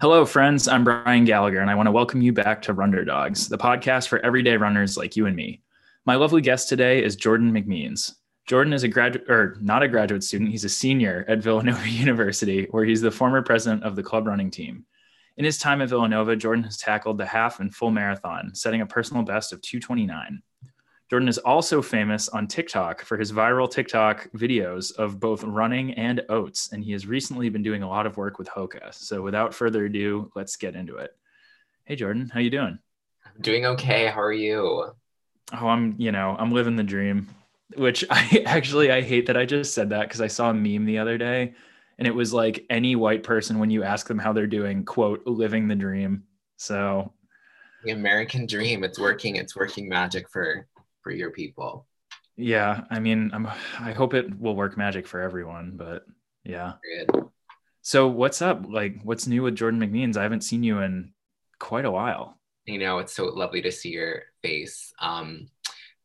Hello, friends. I'm Brian Gallagher, and I want to welcome you back to Runner Dogs, the podcast for everyday runners like you and me. My lovely guest today is Jordan McMeans. Jordan is a graduate, or not a graduate student. He's a senior at Villanova University, where he's the former president of the club running team. In his time at Villanova, Jordan has tackled the half and full marathon, setting a personal best of 229. Jordan is also famous on TikTok for his viral TikTok videos of both running and oats, and he has recently been doing a lot of work with Hoka. So, without further ado, let's get into it. Hey, Jordan, how you doing? I'm doing okay. How are you? Oh, I'm, you know, I'm living the dream. Which I actually I hate that I just said that because I saw a meme the other day, and it was like any white person when you ask them how they're doing, quote, living the dream. So, the American dream. It's working. It's working magic for for your people. Yeah, I mean, I'm I hope it will work magic for everyone, but yeah. Good. So what's up? Like what's new with Jordan McMeans? I haven't seen you in quite a while. You know, it's so lovely to see your face. Um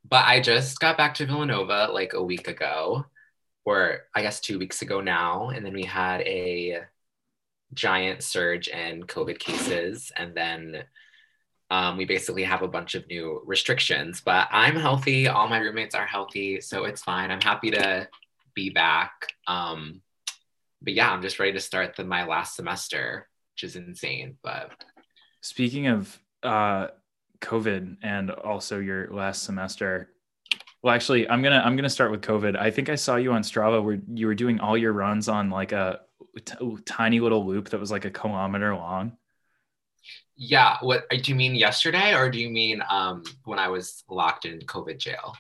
but I just got back to Villanova like a week ago, or I guess two weeks ago now. And then we had a giant surge in COVID cases. And then um, we basically have a bunch of new restrictions, but I'm healthy. All my roommates are healthy, so it's fine. I'm happy to be back. Um, but yeah, I'm just ready to start the, my last semester, which is insane. But speaking of uh, COVID and also your last semester, well, actually, I'm gonna I'm gonna start with COVID. I think I saw you on Strava where you were doing all your runs on like a t- tiny little loop that was like a kilometer long. Yeah. What do you mean yesterday, or do you mean um, when I was locked in COVID jail?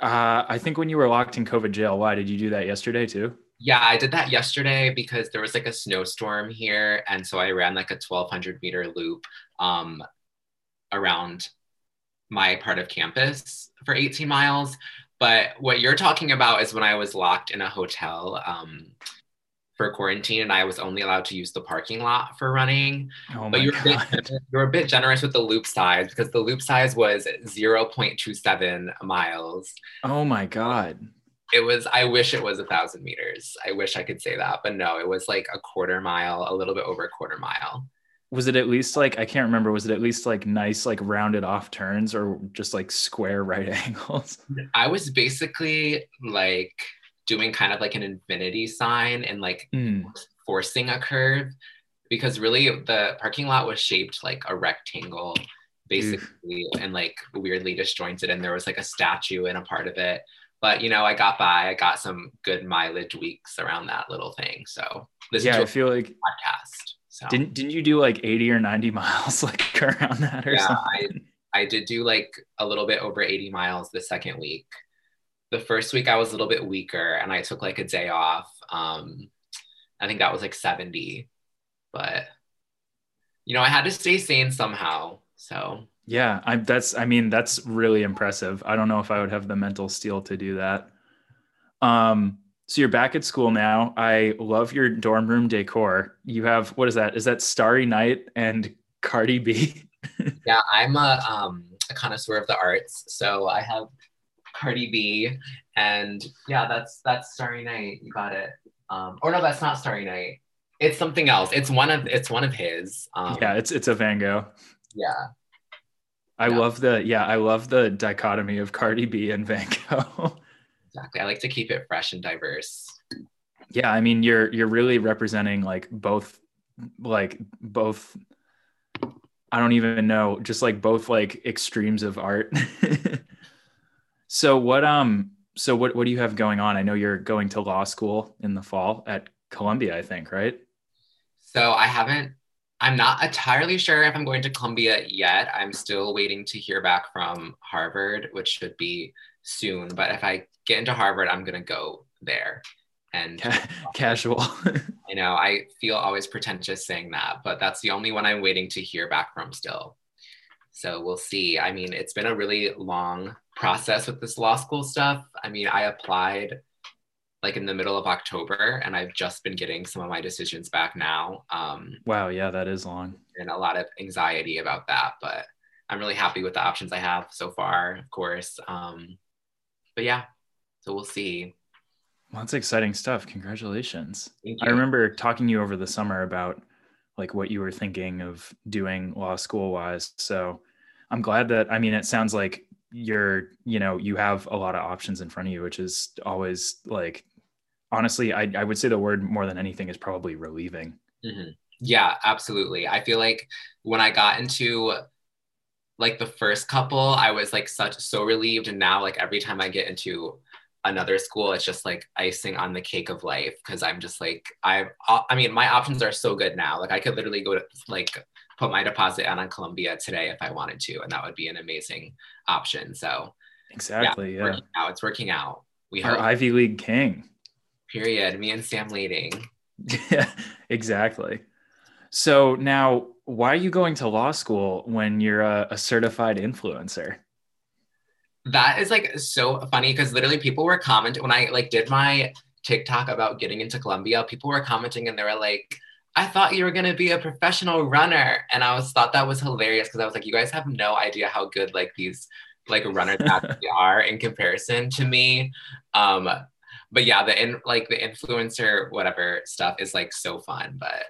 Uh, I think when you were locked in COVID jail. Why did you do that yesterday too? Yeah, I did that yesterday because there was like a snowstorm here, and so I ran like a 1,200 meter loop um, around my part of campus for 18 miles. But what you're talking about is when I was locked in a hotel. Um, for quarantine and I was only allowed to use the parking lot for running. Oh but you're a, bit, you're a bit generous with the loop size because the loop size was 0.27 miles. Oh my God. It was, I wish it was a thousand meters. I wish I could say that, but no, it was like a quarter mile, a little bit over a quarter mile. Was it at least like, I can't remember, was it at least like nice, like rounded off turns or just like square right angles? I was basically like, doing kind of like an infinity sign and like mm. forcing a curve because really the parking lot was shaped like a rectangle basically Oof. and like weirdly disjointed and there was like a statue in a part of it but you know i got by i got some good mileage weeks around that little thing so this yeah i feel like podcast so. didn't didn't you do like 80 or 90 miles like around that or yeah, something I, I did do like a little bit over 80 miles the second week the first week I was a little bit weaker and I took like a day off. Um, I think that was like 70, but you know, I had to stay sane somehow. So yeah, I that's I mean, that's really impressive. I don't know if I would have the mental steel to do that. Um, so you're back at school now. I love your dorm room decor. You have what is that? Is that Starry Night and Cardi B? yeah, I'm a um a connoisseur of the arts. So I have Cardi B, and yeah, that's that's Starry Night. You got it. Um, or no, that's not Starry Night. It's something else. It's one of it's one of his. Um, yeah, it's it's a Van Gogh. Yeah. I yeah. love the yeah, I love the dichotomy of Cardi B and Van Gogh. exactly. I like to keep it fresh and diverse. Yeah, I mean you're you're really representing like both like both I don't even know, just like both like extremes of art. So what um so what what do you have going on? I know you're going to law school in the fall at Columbia, I think, right? So I haven't I'm not entirely sure if I'm going to Columbia yet. I'm still waiting to hear back from Harvard, which should be soon. But if I get into Harvard, I'm going to go there. And casual. I know I feel always pretentious saying that, but that's the only one I'm waiting to hear back from still. So we'll see. I mean, it's been a really long process with this law school stuff. I mean, I applied like in the middle of October, and I've just been getting some of my decisions back now. Um, wow, yeah, that is long. And a lot of anxiety about that, but I'm really happy with the options I have so far, of course. Um, but yeah, so we'll see. Well, that's exciting stuff. Congratulations. I remember talking to you over the summer about like what you were thinking of doing law school wise. So I'm glad that I mean it sounds like you're you know you have a lot of options in front of you, which is always like honestly I I would say the word more than anything is probably relieving. Mm-hmm. Yeah, absolutely. I feel like when I got into like the first couple, I was like such so relieved, and now like every time I get into another school, it's just like icing on the cake of life because I'm just like I I mean my options are so good now. Like I could literally go to like put my deposit on on Columbia today if I wanted to, and that would be an amazing option. So exactly, yeah, yeah. Now it's working out. We are Ivy League king. Period. Me and Sam leading. yeah, exactly. So now, why are you going to law school when you're a, a certified influencer? That is like so funny because literally people were commenting when I like did my TikTok about getting into Columbia. People were commenting and they were like, "I thought you were gonna be a professional runner," and I was thought that was hilarious because I was like, "You guys have no idea how good like these like runners actually are in comparison to me." Um, but yeah, the in like the influencer whatever stuff is like so fun, but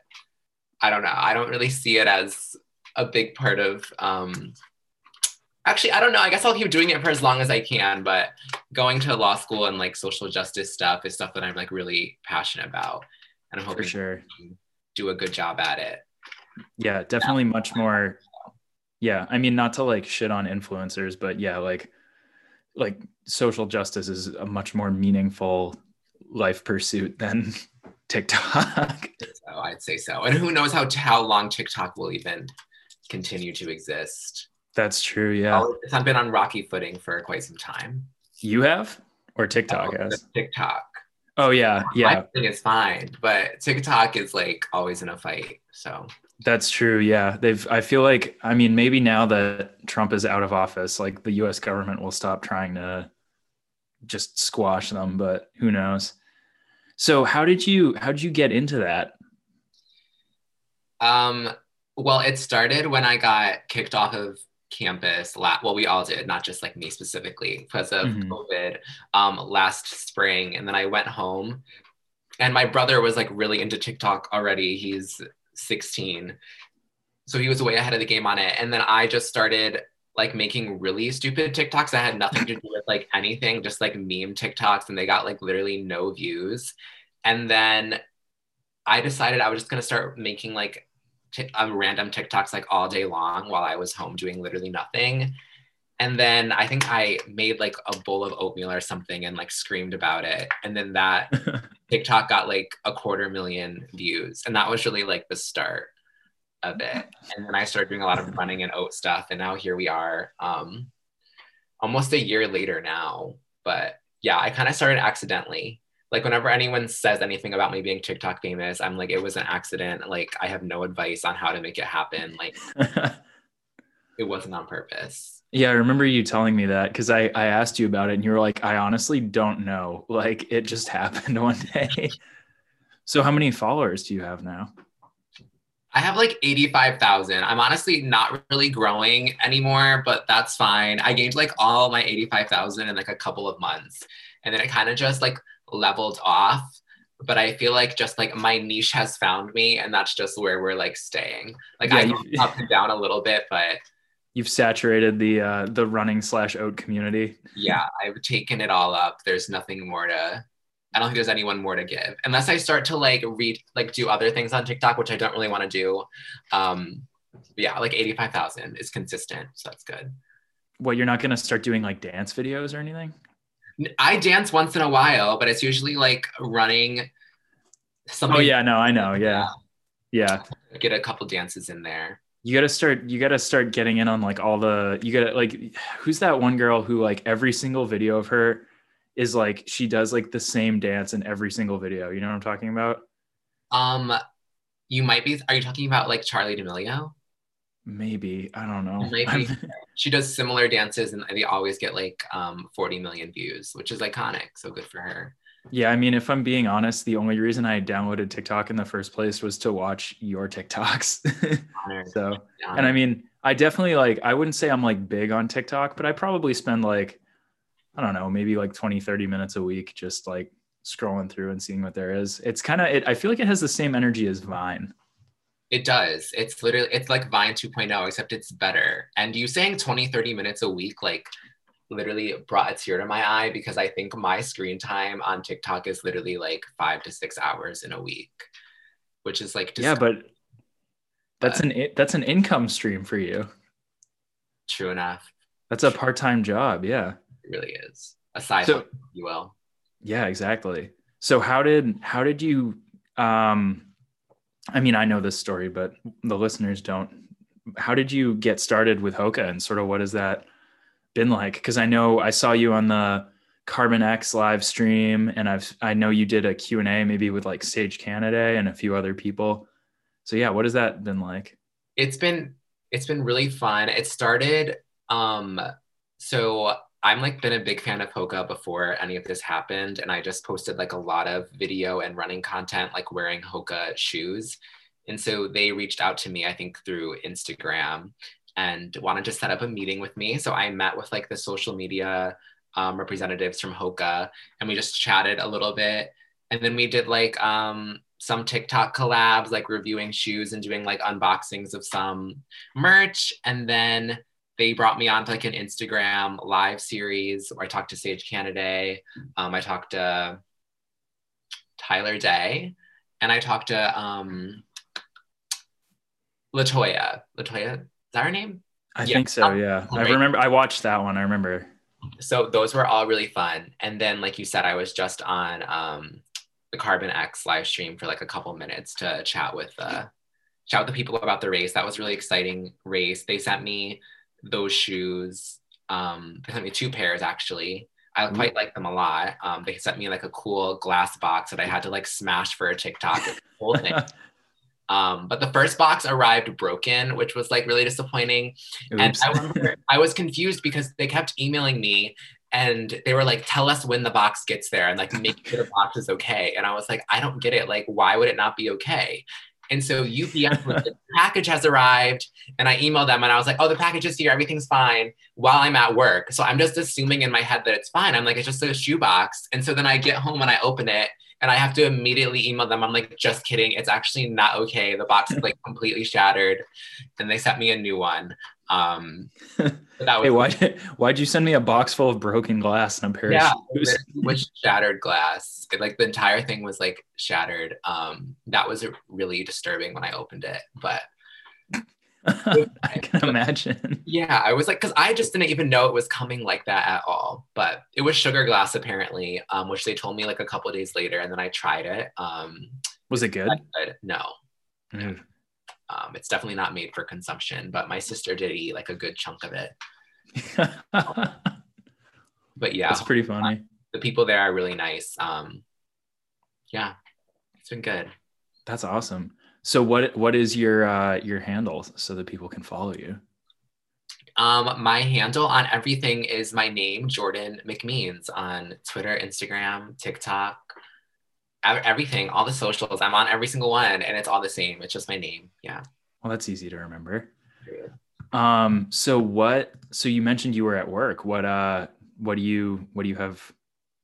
I don't know. I don't really see it as a big part of. Um, actually, I don't know. I guess I'll keep doing it for as long as I can. But going to law school and like social justice stuff is stuff that I'm like really passionate about, and I'm hoping for sure do a good job at it. Yeah, definitely yeah. much more. Yeah, I mean, not to like shit on influencers, but yeah, like like social justice is a much more meaningful life pursuit than TikTok. so I'd say so. And who knows how how long TikTok will even continue to exist. That's true. Yeah. I've been on rocky footing for quite some time. You have? Or TikTok oh, has? TikTok. Oh yeah. Yeah. I think it's fine. But TikTok is like always in a fight. So that's true. Yeah. They've I feel like I mean maybe now that Trump is out of office, like the US government will stop trying to just squash them, but who knows? So how did you how did you get into that? Um, well, it started when I got kicked off of campus. La- well, we all did, not just like me specifically, because of mm-hmm. COVID um, last spring. And then I went home, and my brother was like really into TikTok already. He's 16, so he was way ahead of the game on it. And then I just started like making really stupid TikToks that had nothing to do with like anything, just like meme TikToks, and they got like literally no views. And then I decided I was just gonna start making like t- um, random TikToks like all day long while I was home doing literally nothing. And then I think I made like a bowl of oatmeal or something and like screamed about it. And then that TikTok got like a quarter million views. And that was really like the start of it. And then I started doing a lot of running and oat stuff. And now here we are, um, almost a year later now. But yeah, I kind of started accidentally. Like whenever anyone says anything about me being TikTok famous, I'm like, it was an accident. Like I have no advice on how to make it happen. Like it wasn't on purpose. Yeah, I remember you telling me that because I, I asked you about it and you were like, I honestly don't know. Like it just happened one day. so how many followers do you have now? I have like 85,000. I'm honestly not really growing anymore, but that's fine. I gained like all my 85,000 in like a couple of months. And then it kind of just like leveled off. But I feel like just like my niche has found me and that's just where we're like staying. Like yeah, I up and down a little bit, but you've saturated the uh the running slash oat community. Yeah, I've taken it all up. There's nothing more to I don't think there's anyone more to give unless I start to like read, like do other things on TikTok, which I don't really want to do. Um, yeah, like 85,000 is consistent. So that's good. What, you're not going to start doing like dance videos or anything? I dance once in a while, but it's usually like running something. Oh, yeah, no, I know. Yeah. Yeah. Get a couple dances in there. You got to start, you got to start getting in on like all the, you got to like, who's that one girl who like every single video of her is like she does like the same dance in every single video. You know what I'm talking about? Um, you might be. Are you talking about like Charlie D'Amelio? Maybe I don't know. Maybe she does similar dances, and they always get like um 40 million views, which is iconic. So good for her. Yeah, I mean, if I'm being honest, the only reason I downloaded TikTok in the first place was to watch your TikToks. so, and I mean, I definitely like. I wouldn't say I'm like big on TikTok, but I probably spend like I don't know, maybe like 20, 30 minutes a week, just like scrolling through and seeing what there is. It's kind of, it, I feel like it has the same energy as Vine. It does. It's literally it's like Vine 2.0, except it's better. And you saying 20, 30 minutes a week, like literally brought a tear to my eye because I think my screen time on TikTok is literally like five to six hours in a week, which is like yeah, but that's an that's an income stream for you. True enough. That's a part time job. Yeah, it really is. Aside so, from you will. Yeah, exactly. So how did how did you? Um, I mean, I know this story, but the listeners don't. How did you get started with Hoka, and sort of what has that been like? Because I know I saw you on the Carbon X live stream, and I've I know you did a Q and A maybe with like Sage Canaday and a few other people. So yeah, what has that been like? It's been it's been really fun. It started um so I'm like been a big fan of Hoka before any of this happened, and I just posted like a lot of video and running content, like wearing Hoka shoes. And so they reached out to me, I think through Instagram, and wanted to set up a meeting with me. So I met with like the social media um, representatives from Hoka, and we just chatted a little bit. And then we did like um, some TikTok collabs, like reviewing shoes and doing like unboxings of some merch. And then they brought me on to like an Instagram live series where I talked to Sage Canaday. Um, I talked to Tyler Day, and I talked to um, Latoya. Latoya, is that her name? I yeah. think so. Yeah, I remember. I watched that one. I remember. So those were all really fun. And then, like you said, I was just on um, the Carbon X live stream for like a couple minutes to chat with uh, chat with the people about the race. That was really exciting race. They sent me those shoes. Um, they sent me two pairs actually. I mm-hmm. quite like them a lot. Um, they sent me like a cool glass box that I had to like smash for a TikTok. whole thing. Um, but the first box arrived broken, which was like really disappointing. Oops. And I remember I was confused because they kept emailing me and they were like, tell us when the box gets there and like make sure the box is okay. And I was like, I don't get it. Like, why would it not be okay? And so UPS the package has arrived, and I emailed them and I was like, oh, the package is here, everything's fine while I'm at work. So I'm just assuming in my head that it's fine. I'm like, it's just a shoebox. And so then I get home and I open it and I have to immediately email them. I'm like, just kidding. It's actually not okay. The box is like completely shattered. And they sent me a new one. Um, that was hey, why why'd you send me a box full of broken glass and a pair yeah, of shoes? with shattered glass. Like the entire thing was like shattered. Um, that was really disturbing when I opened it, but I can imagine. Yeah, I was like, because I just didn't even know it was coming like that at all. But it was sugar glass apparently, um, which they told me like a couple days later, and then I tried it. Um, was it good? no. Mm. Um, it's definitely not made for consumption, but my sister did eat like a good chunk of it. but yeah, it's pretty funny. The people there are really nice. Um, yeah, it's been good. That's awesome. So what what is your uh, your handle so that people can follow you? Um, my handle on everything is my name, Jordan McMeans, on Twitter, Instagram, TikTok, everything, all the socials. I'm on every single one, and it's all the same. It's just my name. Yeah. Well, that's easy to remember. Um. So what? So you mentioned you were at work. What? Uh. What do you? What do you have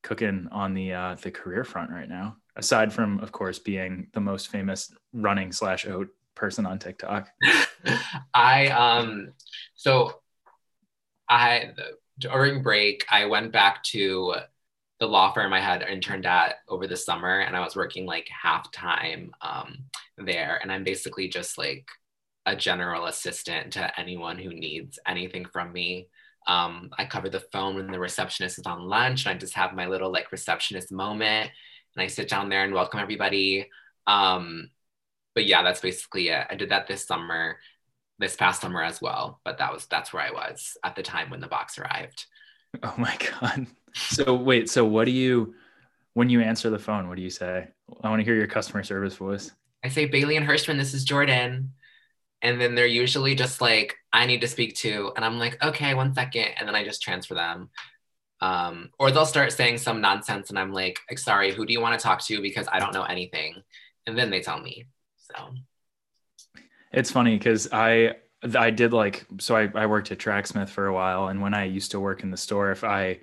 cooking on the uh, the career front right now? Aside from, of course, being the most famous running slash oat person on TikTok. I um. So I during break I went back to the law firm I had interned at over the summer, and I was working like half time um, there. And I'm basically just like a general assistant to anyone who needs anything from me. Um, I cover the phone when the receptionist is on lunch, and I just have my little like receptionist moment, and I sit down there and welcome everybody. Um, but yeah, that's basically it. I did that this summer, this past summer as well. But that was that's where I was at the time when the box arrived. Oh my god. So wait, so what do you when you answer the phone, what do you say? I want to hear your customer service voice. I say Bailey and Hirschman, this is Jordan. And then they're usually just like, I need to speak to, and I'm like, okay, one second. And then I just transfer them. Um, or they'll start saying some nonsense, and I'm like, sorry, who do you want to talk to? Because I don't know anything. And then they tell me. So it's funny because I I did like so I, I worked at Tracksmith for a while, and when I used to work in the store, if I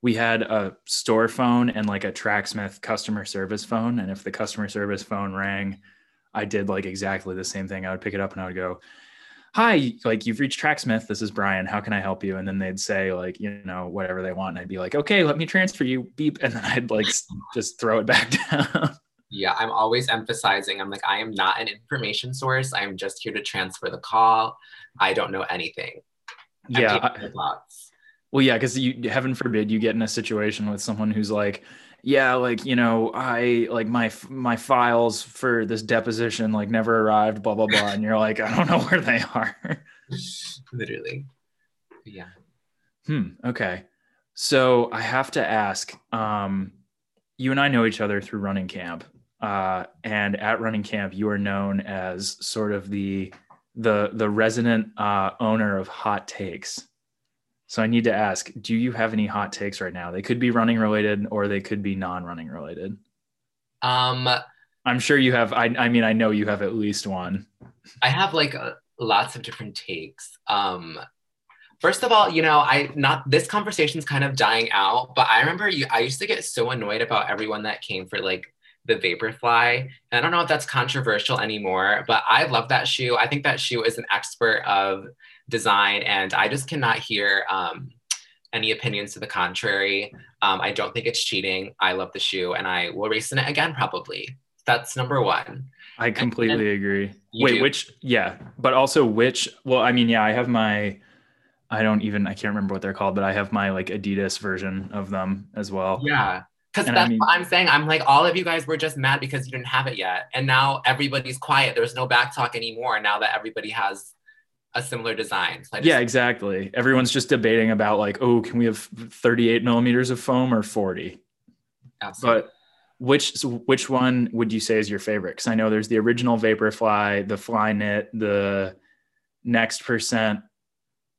we had a store phone and like a Tracksmith customer service phone, and if the customer service phone rang, I did like exactly the same thing. I would pick it up and I would go, Hi, like you've reached Tracksmith. This is Brian. How can I help you? And then they'd say, like, you know, whatever they want. And I'd be like, okay, let me transfer you. Beep. And then I'd like just throw it back down. Yeah, I'm always emphasizing, I'm like, I am not an information source. I'm just here to transfer the call. I don't know anything. I'm yeah. I- Well, yeah, because you heaven forbid you get in a situation with someone who's like, yeah, like you know, I like my my files for this deposition like never arrived, blah blah blah, and you're like, I don't know where they are. Literally. Yeah. hmm. Okay. So I have to ask. Um, you and I know each other through running camp, uh, and at running camp, you are known as sort of the the the resident uh, owner of hot takes. So I need to ask, do you have any hot takes right now? They could be running related or they could be non-running related. Um, I'm sure you have I I mean I know you have at least one. I have like uh, lots of different takes. Um, first of all, you know, I not this conversation's kind of dying out, but I remember you. I used to get so annoyed about everyone that came for like the Vaporfly, and I don't know if that's controversial anymore, but I love that shoe. I think that shoe is an expert of design, and I just cannot hear um, any opinions to the contrary. Um, I don't think it's cheating. I love the shoe, and I will race in it again probably. That's number one. I completely agree. Wait, do? which yeah, but also which well, I mean, yeah, I have my I don't even I can't remember what they're called, but I have my like Adidas version of them as well. Yeah. Because And I that's mean- what I'm saying. I'm like, all of you guys were just mad because you didn't have it yet. And now everybody's quiet. There's no back talk anymore now that everybody has a similar design. So just- Yeah, exactly. Everyone's just debating about like, oh, can we have 38 millimeters of foam or 40? absolutely. But which so which one would you say is your favorite? Because I know there's the original Vaporfly, the Flyknit, the Next Percent,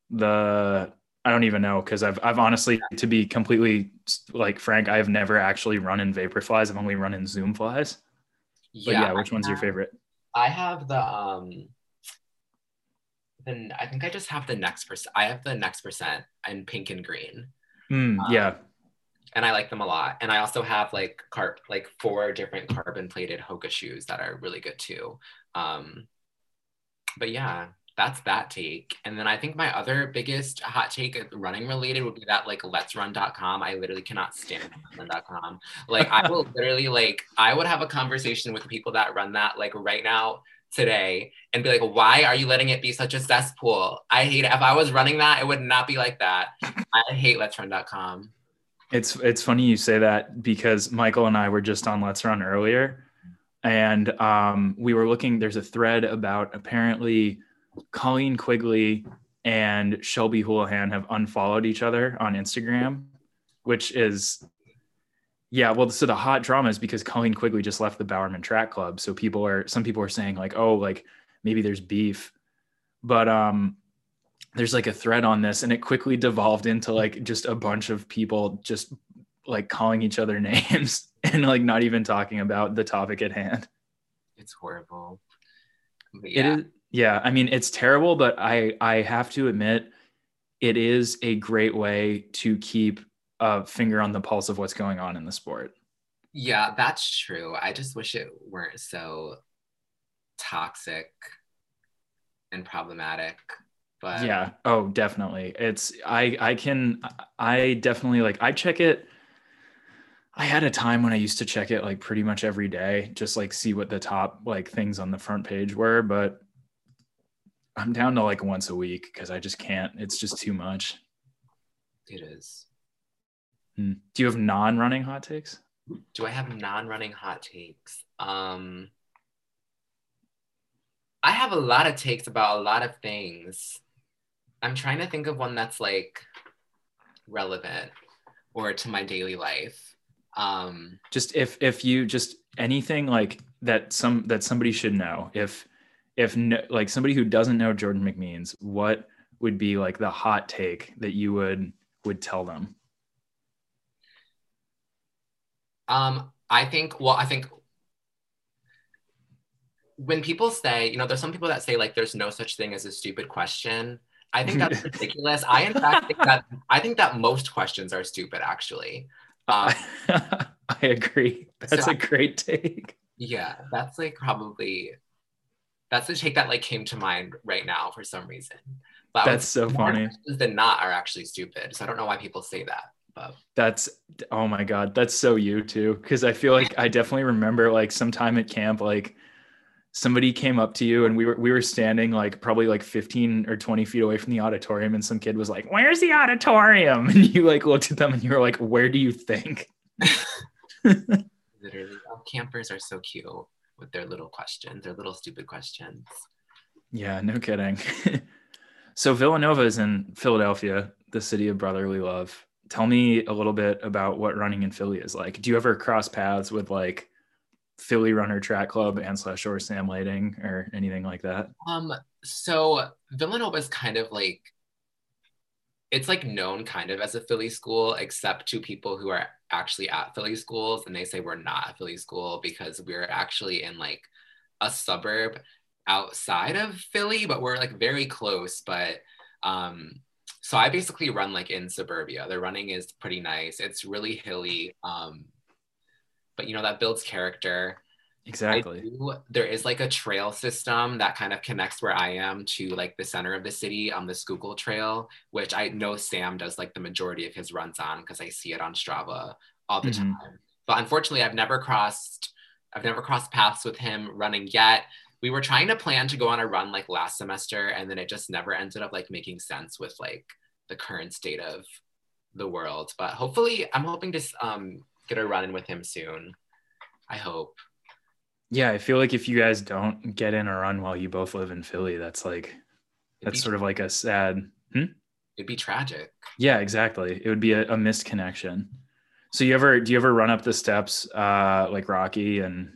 the I don't even know because I've I've honestly to be completely like frank, I've never actually run in Vaporflies. I've only run in Zoom flies. But yeah, which I one's your favorite? I have the um then I think I just have the next percent. I have the next percent in pink and green. Mm, Um, yeah, And I like them a lot. And I also have like car like four different carbon plated Hoka shoes that are really good too. Um but yeah, that's that take. And then I think my other biggest hot take uh, running related would be that like LetsRun.com. I literally cannot stand run.com. Like I will literally like I would have a conversation with people that run that like right now today and be like, why are you letting it be such a cesspool? I hate it. If I was running that, it would not be like that. I hate LetsRun.com. It's it's funny you say that because Michael and I were just on Let's Run earlier, and um, we were looking. There's a thread about apparently Colleen Quigley and Shelby Houlihan have unfollowed each other on Instagram, which is yeah. Well, so the hot drama is because Colleen Quigley just left the Bowerman Track Club, so people are some people are saying like, oh, like maybe there's beef, but um there's like a thread on this and it quickly devolved into like just a bunch of people just like calling each other names and like not even talking about the topic at hand. It's horrible. But yeah, is yeah, I mean it's terrible, but I I have to admit it is a great way to keep a finger on the pulse of what's going on in the sport. yeah, that's true. I just wish it weren't so toxic and problematic. But yeah oh definitely it's i i can i definitely like i check it i had a time when i used to check it like pretty much every day just like see what the top like things on the front page were but i'm down to like once a week because i just can't it's just too much it is. Hmm. do you have non-running hot takes Do I have non-running hot takes? Um I have a lot of takes about a lot of things. I'm trying to think of one that's like relevant or to my daily life. Um just if if you just anything like that some that somebody should know if if no, like somebody who doesn't know jordan mcmeans what would be like the hot take that you would would tell them Um, I think, well, I think when people say, you know, there's some people that say like there's no such thing as a stupid question. I think that's ridiculous. I in fact think that I think that most questions are stupid actually. Um, i agree that's so- a great take yeah, that's like probably that's the take that like came to mind right now for some reason. But That's so funny. Than not are actually stupid. So I don't know why people say that. That's oh my god, that's so you too. Because I feel like I definitely remember like sometime at camp, like somebody came up to you and we were we were standing like probably like 15 or 20 feet away from the auditorium, and some kid was like, "Where's the auditorium?" And you like looked at them and you were like, "Where do you think?" literally, oh, campers are so cute with their little questions, their little stupid questions. Yeah, no kidding. so Villanova is in Philadelphia, the city of brotherly love. Tell me a little bit about what running in Philly is like. Do you ever cross paths with like Philly Runner Track Club and slash or Sam Lighting or anything like that? Um, so Villanova is kind of like it's like known kind of as a Philly school, except to people who are actually at Philly schools, and they say we're not a Philly school because we're actually in like a suburb outside of Philly, but we're like very close. But um, so I basically run like in suburbia. The running is pretty nice. It's really hilly. Um, but you know that builds character. Exactly. Do, there is like a trail system that kind of connects where I am to like the center of the city on the Schuylkill Trail, which I know Sam does like the majority of his runs on because I see it on Strava all the mm-hmm. time. But unfortunately, I've never crossed I've never crossed paths with him running yet. We were trying to plan to go on a run like last semester, and then it just never ended up like making sense with like the current state of the world. But hopefully, I'm hoping to um, get a run in with him soon. I hope. Yeah, I feel like if you guys don't get in a run while you both live in Philly, that's like that's sort of like a sad. Hmm? It'd be tragic. Yeah, exactly. It would be a, a missed connection. So you ever do you ever run up the steps uh, like Rocky and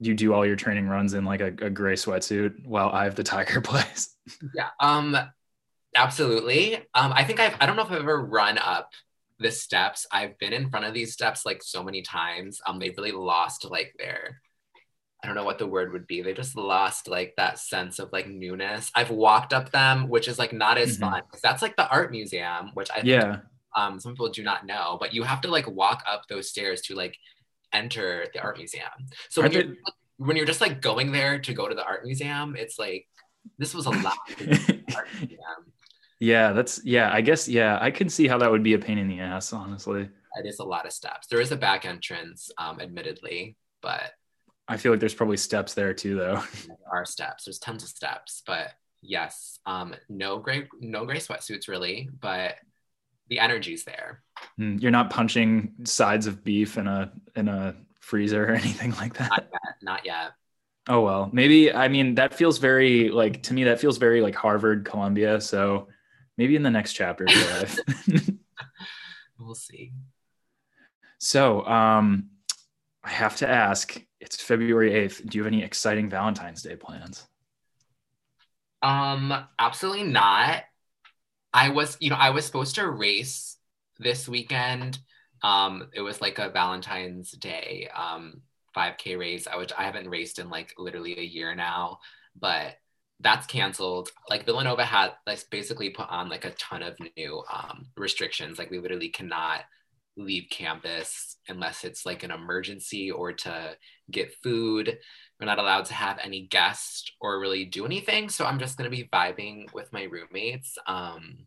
you do all your training runs in like a, a gray sweatsuit while I have the Tiger place? Yeah, um, absolutely. Um, I think I've I don't know if I've ever run up the steps. I've been in front of these steps like so many times. Um, they've really lost like their I don't know what the word would be. They just lost like that sense of like newness. I've walked up them, which is like not as mm-hmm. fun because that's like the art museum, which I yeah. Think, um, some people do not know, but you have to like walk up those stairs to like enter the art museum. So when, you're, when you're just like going there to go to the art museum, it's like this was a lot. yeah, that's yeah. I guess yeah. I can see how that would be a pain in the ass, honestly. It is a lot of steps. There is a back entrance, um, admittedly, but I feel like there's probably steps there too, though. There are steps. There's tons of steps, but yes, um, no gray, no gray sweatsuits really, but the energy's there. Hmm, you're not punching sides of beef in a in a freezer or anything like that. Not yet. Not yet. Oh well, maybe. I mean, that feels very like to me. That feels very like Harvard, Columbia. So maybe in the next chapter of your life. we'll see. So, um, I have to ask it's February 8th. Do you have any exciting Valentine's Day plans? Um, absolutely not. I was, you know, I was supposed to race this weekend. Um, it was like a Valentine's Day um 5K race. I which I haven't raced in like literally a year now, but that's canceled. Like Villanova had like basically put on like a ton of new um restrictions. Like we literally cannot leave campus unless it's like an emergency or to get food. We're not allowed to have any guests or really do anything. So I'm just gonna be vibing with my roommates. Um,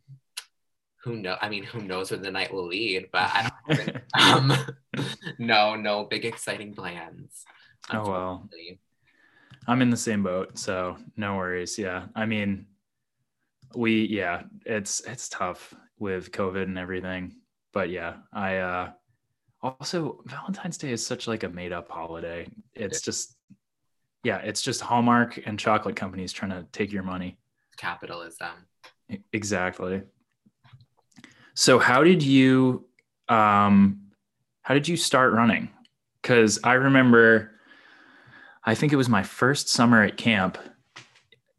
who know? I mean, who knows where the night will lead? But I don't. um, no, no big exciting plans. Oh well. I'm in the same boat, so no worries. Yeah, I mean, we yeah, it's it's tough with COVID and everything but yeah, I uh also Valentine's Day is such like a made up holiday. It's just yeah, it's just Hallmark and chocolate companies trying to take your money. Capitalism. Exactly. So how did you um how did you start running? Cuz I remember I think it was my first summer at camp.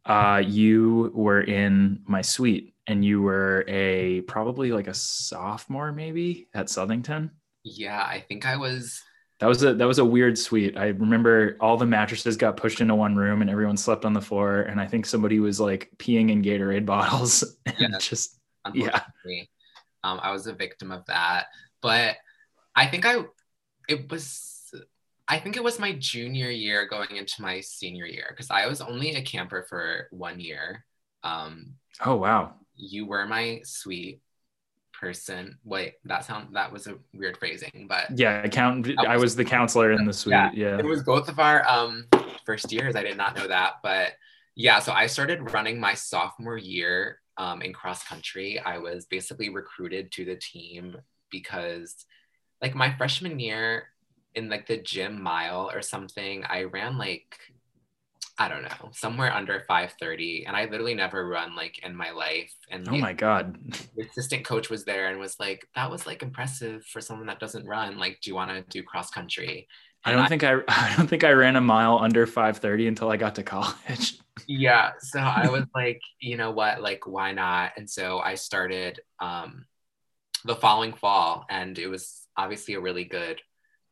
Uh you were in my suite and you were a probably like a sophomore maybe at Southington. Yeah, I think I was. That was a that was a weird suite. I remember all the mattresses got pushed into one room and everyone slept on the floor. And I think somebody was like peeing in Gatorade bottles and yeah, just yeah. Um, I was a victim of that, but I think I it was I think it was my junior year going into my senior year because I was only a camper for one year. Um, oh wow! You were my sweet person. Wait, that sound that was a weird phrasing, but yeah, count. I was the counselor in the suite. Yeah, yeah. it was both of our um first years. I did not know that, but yeah. So I started running my sophomore year um, in cross country. I was basically recruited to the team because, like, my freshman year in like the gym mile or something, I ran like I don't know, somewhere under 530. And I literally never run like in my life. And oh my God. The assistant coach was there and was like, that was like impressive for someone that doesn't run. Like, do you want to do cross country? And I don't I, think I I don't think I ran a mile under 530 until I got to college. yeah. So I was like, you know what, like why not? And so I started um the following fall and it was obviously a really good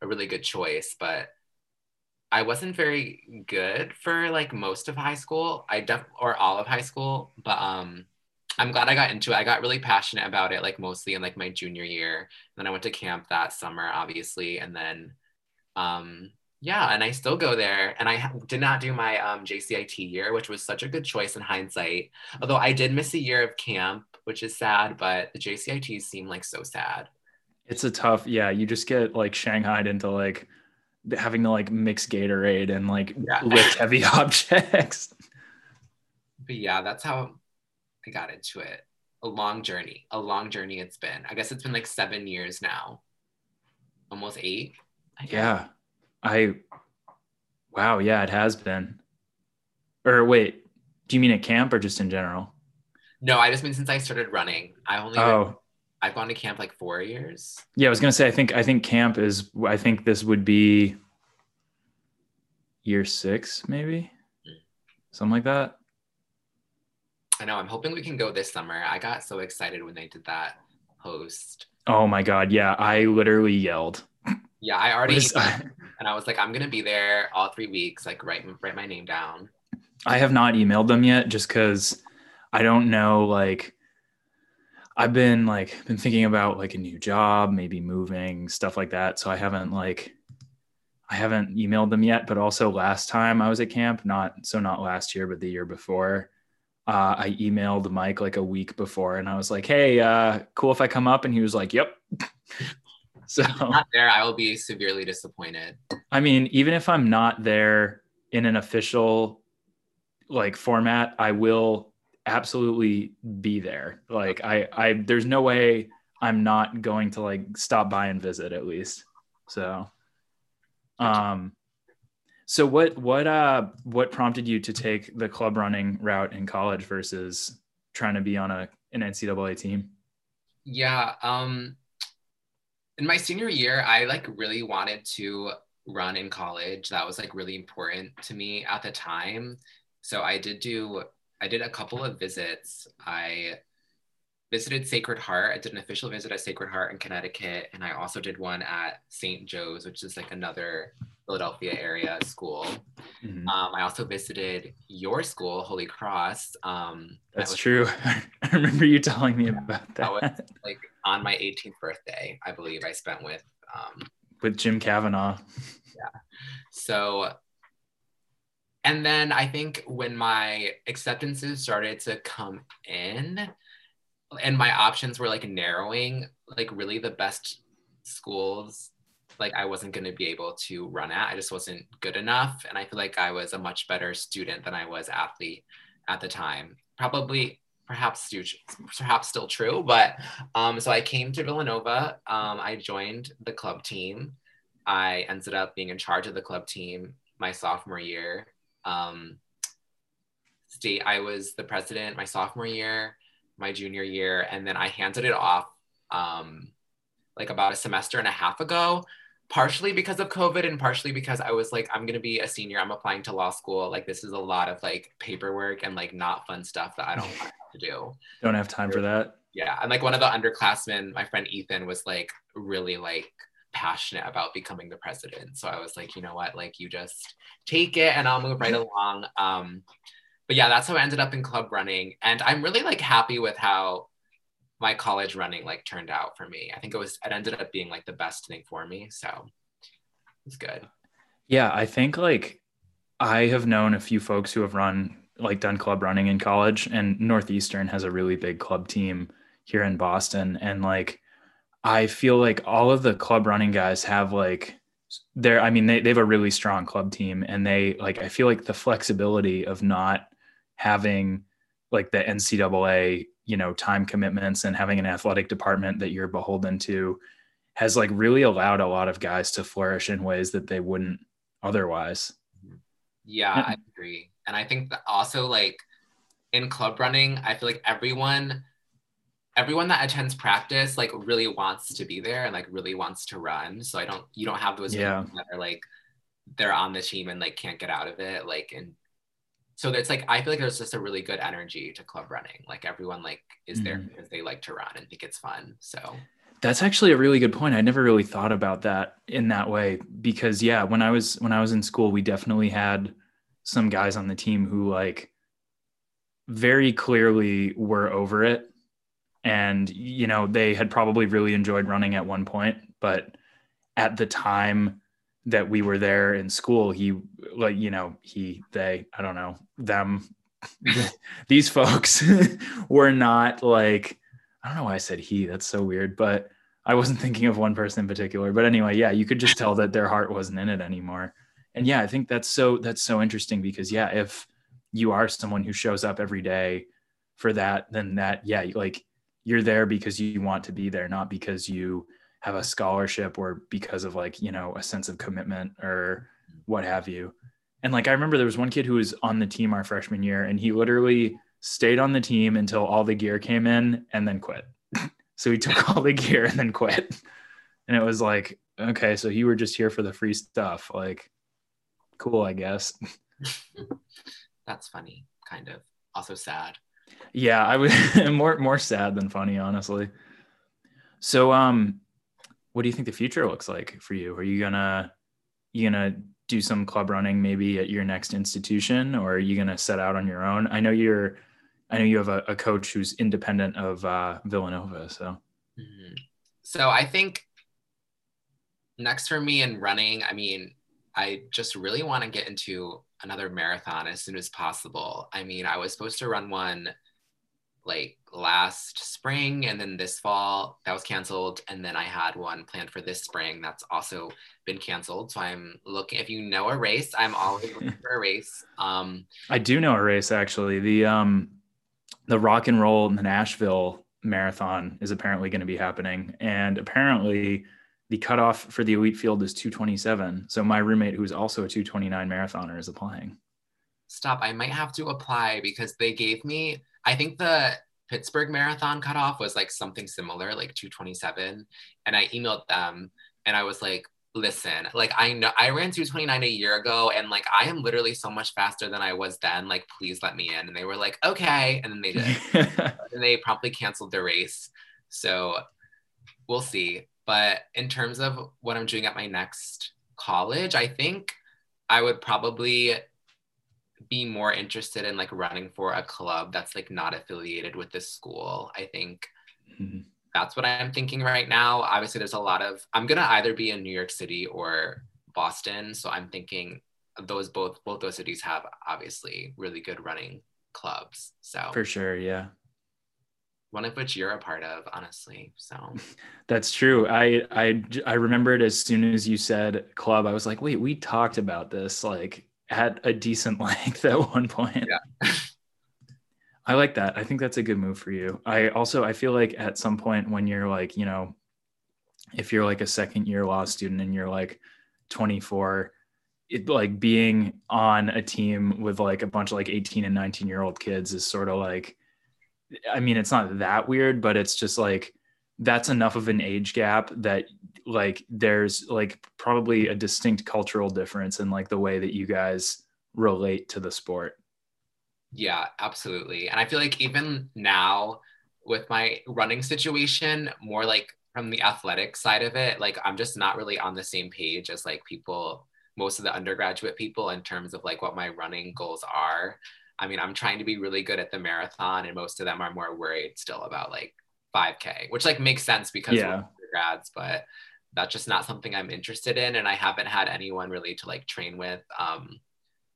a really good choice, but I wasn't very good for like most of high school. I def or all of high school, but um I'm glad I got into it. I got really passionate about it like mostly in like my junior year. then I went to camp that summer obviously and then um yeah, and I still go there. And I did not do my um, JCIT year, which was such a good choice in hindsight. Although I did miss a year of camp, which is sad, but the JCITs seem like so sad. It's a tough, yeah. You just get like shanghaied into like having to like mix Gatorade and like yeah. lift heavy objects. But yeah, that's how I got into it. A long journey, a long journey it's been. I guess it's been like seven years now, almost eight. I yeah, I. Wow, yeah, it has been. Or wait, do you mean at camp or just in general? No, I just mean since I started running. I only oh. I've gone to camp like four years. Yeah, I was gonna say I think I think camp is I think this would be year six, maybe. Mm. Something like that. I know. I'm hoping we can go this summer. I got so excited when they did that post. Oh my god, yeah. I literally yelled. Yeah, I already and I was like, I'm gonna be there all three weeks, like write write my name down. I have not emailed them yet just because I don't know like I've been like been thinking about like a new job, maybe moving, stuff like that. So I haven't like I haven't emailed them yet, but also last time I was at camp, not so not last year, but the year before, uh, I emailed Mike like a week before and I was like, Hey, uh, cool if I come up. And he was like, Yep. so not there, I will be severely disappointed. I mean, even if I'm not there in an official like format, I will absolutely be there. Like I, I, there's no way I'm not going to like stop by and visit at least. So, um, so what, what, uh, what prompted you to take the club running route in college versus trying to be on a, an NCAA team? Yeah. Um, in my senior year, I like really wanted to run in college. That was like really important to me at the time. So I did do I did a couple of visits. I visited Sacred Heart. I did an official visit at Sacred Heart in Connecticut, and I also did one at St. Joe's, which is like another Philadelphia area school. Mm-hmm. Um, I also visited your school, Holy Cross. Um, That's that true. I remember you telling me about that. that was, like on my 18th birthday, I believe I spent with um, with Jim Kavanaugh. Yeah. So and then I think when my acceptances started to come in and my options were like narrowing, like really the best schools, like I wasn't going to be able to run at. I just wasn't good enough. And I feel like I was a much better student than I was athlete at the time. Probably, perhaps, perhaps still true. But um, so I came to Villanova. Um, I joined the club team. I ended up being in charge of the club team my sophomore year um, state. I was the president my sophomore year, my junior year, and then I handed it off um, like about a semester and a half ago. Partially because of COVID and partially because I was like, I'm gonna be a senior. I'm applying to law school. Like this is a lot of like paperwork and like not fun stuff that I don't want to do. Don't have time for that. Yeah, and like one of the underclassmen, my friend Ethan was like really like passionate about becoming the president. So I was like, you know what, like you just take it and I'll move right along. Um, but yeah, that's how I ended up in club running. And I'm really like happy with how my college running like turned out for me. I think it was it ended up being like the best thing for me. So it's good. Yeah, I think like I have known a few folks who have run like done club running in college and Northeastern has a really big club team here in Boston and like I feel like all of the club running guys have like they're I mean they, they have a really strong club team and they like I feel like the flexibility of not having like the NCAA you know time commitments and having an athletic department that you're beholden to has like really allowed a lot of guys to flourish in ways that they wouldn't otherwise. Yeah, I agree. And I think that also like in club running, I feel like everyone everyone that attends practice like really wants to be there and like really wants to run. So I don't you don't have those yeah. that are like they're on the team and like can't get out of it. Like and so it's like I feel like there's just a really good energy to club running. Like everyone like is mm-hmm. there because they like to run and think it's fun. So that's actually a really good point. I never really thought about that in that way because yeah, when I was when I was in school, we definitely had some guys on the team who like very clearly were over it and you know, they had probably really enjoyed running at one point, but at the time that we were there in school, he like you know, he they I don't know, them these folks were not like I don't know why I said he. That's so weird, but I wasn't thinking of one person in particular. But anyway, yeah, you could just tell that their heart wasn't in it anymore. And yeah, I think that's so that's so interesting because yeah, if you are someone who shows up every day for that, then that yeah, like you're there because you want to be there, not because you have a scholarship or because of like, you know, a sense of commitment or what have you. And like I remember there was one kid who was on the team our freshman year and he literally stayed on the team until all the gear came in and then quit. so he took all the gear and then quit. And it was like, okay, so you were just here for the free stuff. Like, cool, I guess. That's funny, kind of. Also sad. Yeah, I was more more sad than funny, honestly. So um what do you think the future looks like for you? Are you gonna you gonna do some club running maybe at your next institution or are you gonna set out on your own? I know you're I know you have a, a coach who's independent of uh, Villanova. So, mm-hmm. so I think next for me in running, I mean, I just really want to get into another marathon as soon as possible. I mean, I was supposed to run one like last spring and then this fall that was canceled and then i had one planned for this spring that's also been canceled so i'm looking if you know a race i'm always looking for a race um i do know a race actually the um the rock and roll in the Nashville marathon is apparently going to be happening. And apparently the cutoff for the elite field is 227. So my roommate, who's also a 229 marathoner, is applying. Stop. I might have to apply because they gave me, I think the Pittsburgh marathon cutoff was like something similar, like 227. And I emailed them and I was like, listen, like I know I ran 229 a year ago and like I am literally so much faster than I was then. Like, please let me in. And they were like, okay. And then they did. and they promptly canceled the race. So we'll see. But in terms of what I'm doing at my next college, I think I would probably be more interested in like running for a club that's like not affiliated with this school. I think mm-hmm that's what I'm thinking right now. Obviously, there's a lot of, I'm going to either be in New York City or Boston. So I'm thinking those both, both those cities have obviously really good running clubs. So for sure. Yeah. One of which you're a part of, honestly. So that's true. I, I, I remembered as soon as you said club, I was like, wait, we talked about this like at a decent length at one point. Yeah. I like that. I think that's a good move for you. I also I feel like at some point when you're like, you know, if you're like a second year law student and you're like 24, it like being on a team with like a bunch of like 18 and 19 year old kids is sort of like I mean, it's not that weird, but it's just like that's enough of an age gap that like there's like probably a distinct cultural difference in like the way that you guys relate to the sport. Yeah, absolutely. And I feel like even now with my running situation, more like from the athletic side of it, like I'm just not really on the same page as like people, most of the undergraduate people in terms of like what my running goals are. I mean, I'm trying to be really good at the marathon, and most of them are more worried still about like 5K, which like makes sense because yeah. we're undergrads, but that's just not something I'm interested in. And I haven't had anyone really to like train with um,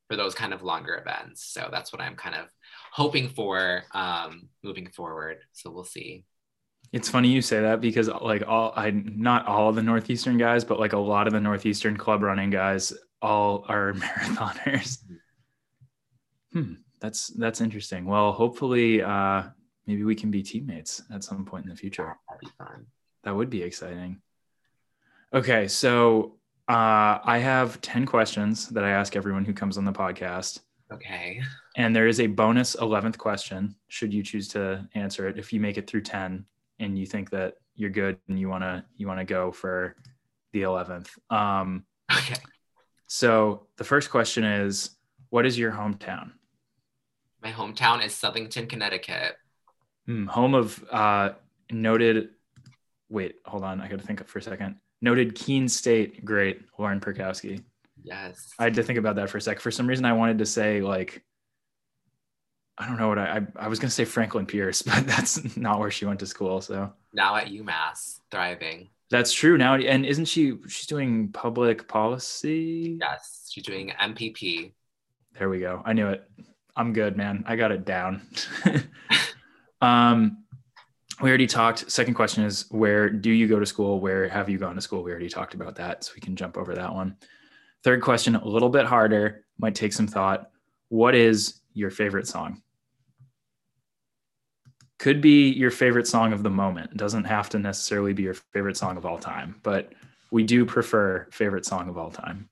for those kind of longer events. So that's what I'm kind of hoping for um, moving forward. So we'll see. It's funny you say that because like all I not all the northeastern guys, but like a lot of the northeastern club running guys all are marathoners. Hmm, that's that's interesting. Well, hopefully uh maybe we can be teammates at some point in the future. That'd be fun. That would be exciting. Okay, so uh, I have 10 questions that I ask everyone who comes on the podcast. Okay. And there is a bonus 11th question, should you choose to answer it. If you make it through 10 and you think that you're good and you want to you want to go for the 11th. Um, Okay. so the first question is what is your hometown? My hometown is Southington, Connecticut. Hmm, home of uh, noted wait, hold on, I got to think for a second. Noted Keene State great Lauren Perkowski. Yes. I had to think about that for a sec. For some reason, I wanted to say like, I don't know what I I, I was gonna say Franklin Pierce, but that's not where she went to school. So now at UMass, thriving. that's true now. And isn't she? She's doing public policy. Yes. She's doing MPP. There we go. I knew it. I'm good, man. I got it down. um, we already talked. Second question is where do you go to school? Where have you gone to school? We already talked about that, so we can jump over that one. Third question, a little bit harder, might take some thought. What is your favorite song? Could be your favorite song of the moment. It Doesn't have to necessarily be your favorite song of all time, but we do prefer favorite song of all time.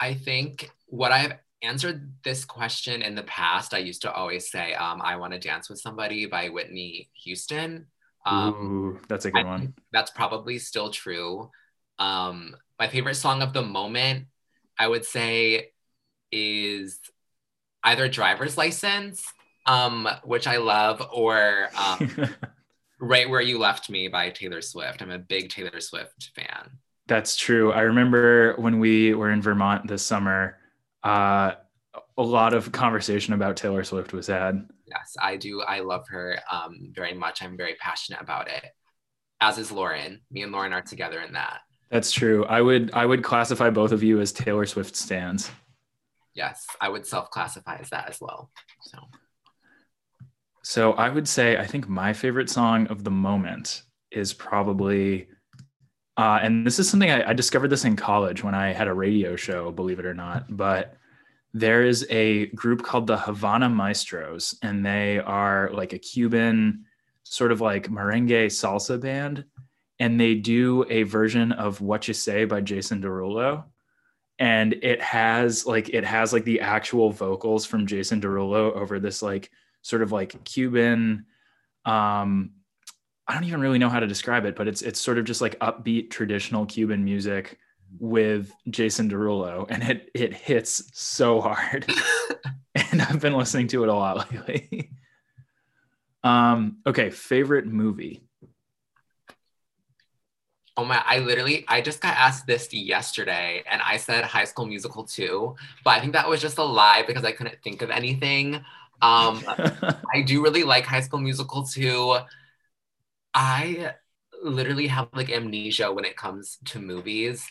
I think what I've answered this question in the past, I used to always say, um, I Want to Dance with Somebody by Whitney Houston. Um, Ooh, that's a good I one. that's probably still true. Um, my favorite song of the moment, I would say, is either Driver's License, um, which I love, or um, Right Where You Left Me by Taylor Swift. I'm a big Taylor Swift fan. That's true. I remember when we were in Vermont this summer, uh, a lot of conversation about Taylor Swift was had. Yes, I do. I love her um, very much. I'm very passionate about it. As is Lauren. Me and Lauren are together in that. That's true. I would I would classify both of you as Taylor Swift stands. Yes, I would self-classify as that as well. So So I would say I think my favorite song of the moment is probably, uh, and this is something I, I discovered this in college when I had a radio show, believe it or not. But there is a group called the Havana Maestros, and they are like a Cuban sort of like merengue salsa band, and they do a version of "Whatcha Say" by Jason Derulo. And it has like it has like the actual vocals from Jason Derulo over this like sort of like Cuban. Um, I don't even really know how to describe it, but it's it's sort of just like upbeat traditional Cuban music with Jason Derulo, and it it hits so hard. and I've been listening to it a lot lately. um, okay, favorite movie. Oh my, I literally, I just got asked this yesterday and I said High School Musical 2, but I think that was just a lie because I couldn't think of anything. Um, I do really like High School Musical 2. I literally have like amnesia when it comes to movies.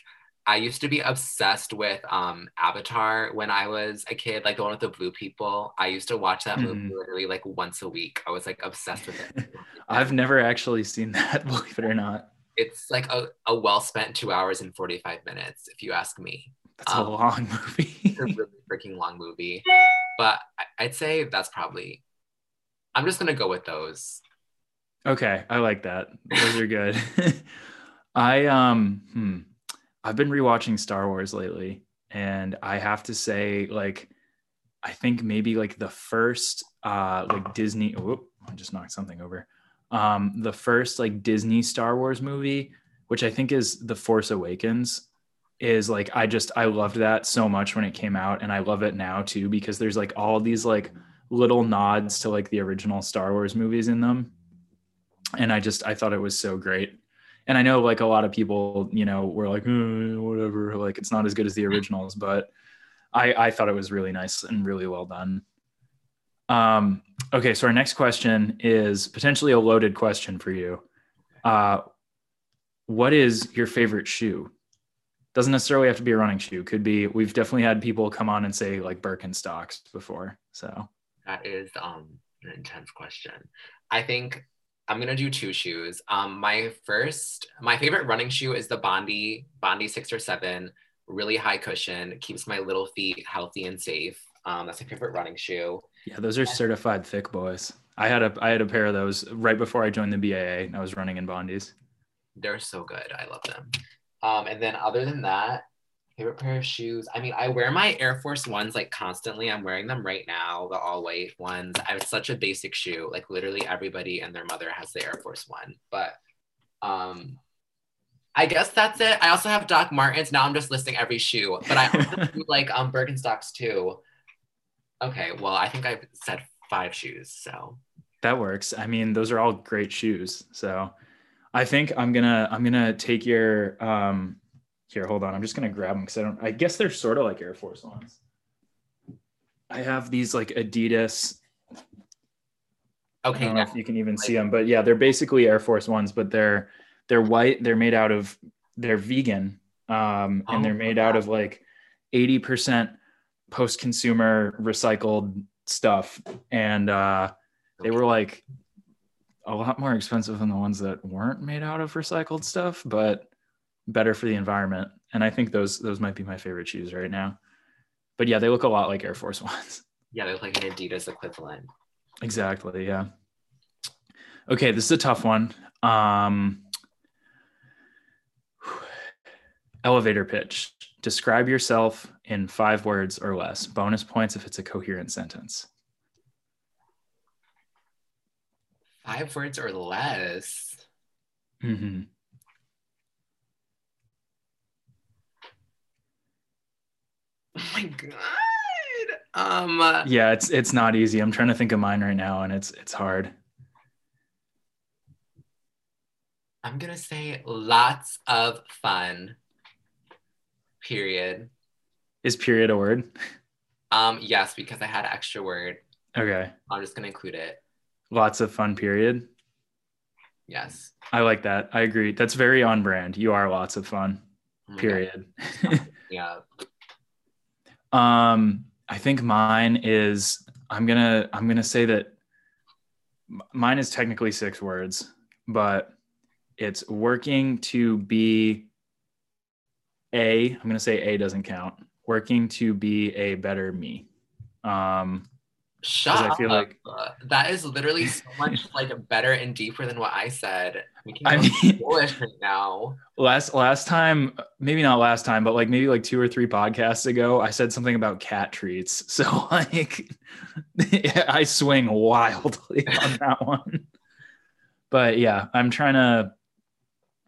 I used to be obsessed with um, Avatar when I was a kid, like the one with the blue people. I used to watch that movie Mhm. literally like once a week. I was like obsessed with it. I've never actually seen that, believe it or not. it's like a, a well spent two hours and 45 minutes, if you ask me. That's a Um, long movie. It's a really freaking long movie. But I- I'd say that's probably, I'm just going to go with those. Okay, I like that. Those are good. I um hmm, I've been rewatching Star Wars lately and I have to say like I think maybe like the first uh like Disney whoop, I just knocked something over. Um the first like Disney Star Wars movie, which I think is The Force Awakens is like I just I loved that so much when it came out and I love it now too because there's like all these like little nods to like the original Star Wars movies in them and I just I thought it was so great. And I know like a lot of people, you know, were like, "Uh, whatever, like it's not as good as the originals, but I I thought it was really nice and really well done. Um, okay, so our next question is potentially a loaded question for you. Uh, what is your favorite shoe? Doesn't necessarily have to be a running shoe. Could be. We've definitely had people come on and say like Birkenstocks before. So that is um an intense question. I think I'm gonna do two shoes. Um, my first, my favorite running shoe is the Bondi Bondi six or seven. Really high cushion, keeps my little feet healthy and safe. Um, that's my favorite running shoe. Yeah, those are certified thick boys. I had a I had a pair of those right before I joined the BAA. I was running in Bondis. They're so good. I love them. Um, and then other than that, favorite pair of shoes. I mean, I wear my Air Force Ones like constantly. I'm wearing them right now, the all white ones. I have such a basic shoe. Like literally everybody and their mother has the Air Force One. But um I guess that's it. I also have Doc Martens. Now I'm just listing every shoe, but I also do like um Birkenstocks too. Okay, well, I think I've said five shoes, so that works. I mean, those are all great shoes. So I think I'm gonna I'm gonna take your um here, hold on. I'm just gonna grab them because I don't. I guess they're sort of like Air Force ones. I have these like Adidas. Okay. I don't know if you can even see them, but yeah, they're basically Air Force ones, but they're they're white. They're made out of they're vegan, um, and they're oh, made out of like eighty percent post-consumer recycled stuff, and uh, they were like a lot more expensive than the ones that weren't made out of recycled stuff, but better for the environment. And I think those those might be my favorite shoes right now. But yeah, they look a lot like Air Force Ones. Yeah, they look like an Adidas equivalent. Exactly. Yeah. Okay, this is a tough one. Um, elevator pitch. Describe yourself in five words or less. Bonus points if it's a coherent sentence. Five words or less. Mm-hmm. Oh my god. Um Yeah, it's it's not easy. I'm trying to think of mine right now and it's it's hard. I'm going to say lots of fun. Period. Is period a word? Um yes, because I had an extra word. Okay. I'm just going to include it. Lots of fun period. Yes. I like that. I agree. That's very on brand. You are lots of fun. Oh period. yeah. Um, I think mine is I'm gonna I'm gonna say that mine is technically six words, but it's working to be a. I'm gonna say a doesn't count. Working to be a better me. Um, Shut I feel up. like that is literally so much like better and deeper than what I said. I mean, right now. Last last time, maybe not last time, but like maybe like two or three podcasts ago, I said something about cat treats. So like, I swing wildly on that one. But yeah, I'm trying to,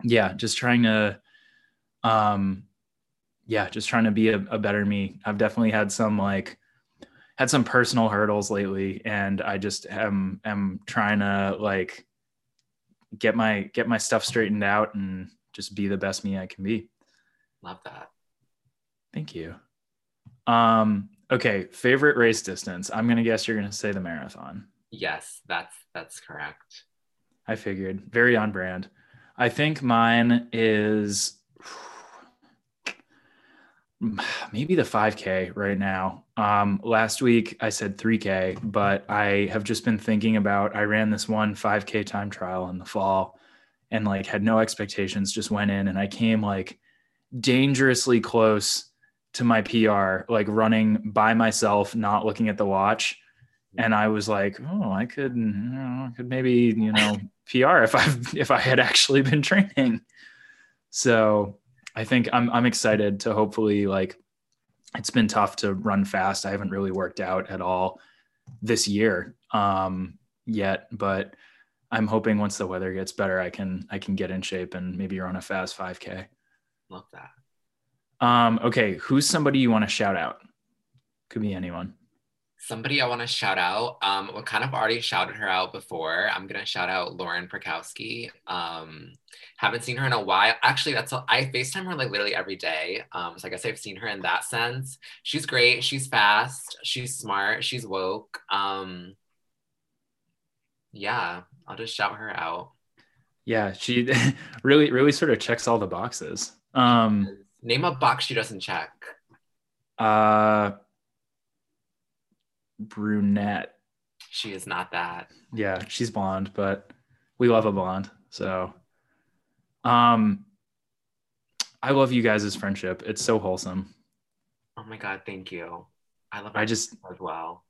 yeah, just trying to, um, yeah, just trying to be a, a better me. I've definitely had some like had some personal hurdles lately and I just am am trying to like get my get my stuff straightened out and just be the best me I can be. Love that. Thank you. Um okay, favorite race distance. I'm going to guess you're going to say the marathon. Yes, that's that's correct. I figured. Very on brand. I think mine is maybe the 5K right now. Um, last week I said 3K, but I have just been thinking about. I ran this one 5K time trial in the fall, and like had no expectations. Just went in, and I came like dangerously close to my PR, like running by myself, not looking at the watch. And I was like, oh, I could, you know, I could maybe, you know, PR if I if I had actually been training. So I think I'm I'm excited to hopefully like it's been tough to run fast. I haven't really worked out at all this year um, yet, but I'm hoping once the weather gets better, I can I can get in shape and maybe run a fast 5K. Love that. Um, okay, who's somebody you want to shout out? Could be anyone. Somebody I want to shout out. Um, we kind of already shouted her out before. I'm gonna shout out Lauren Prokowski. Um, haven't seen her in a while. Actually, that's a, I FaceTime her like literally every day. Um, so I guess I've seen her in that sense. She's great. She's fast. She's smart. She's woke. Um, yeah, I'll just shout her out. Yeah, she really, really sort of checks all the boxes. Um, Name a box she doesn't check. uh, brunette. She is not that. Yeah, she's blonde, but we love a blonde. So, um, I love you guys' friendship. It's so wholesome. Oh my god, thank you. I love I just, as well.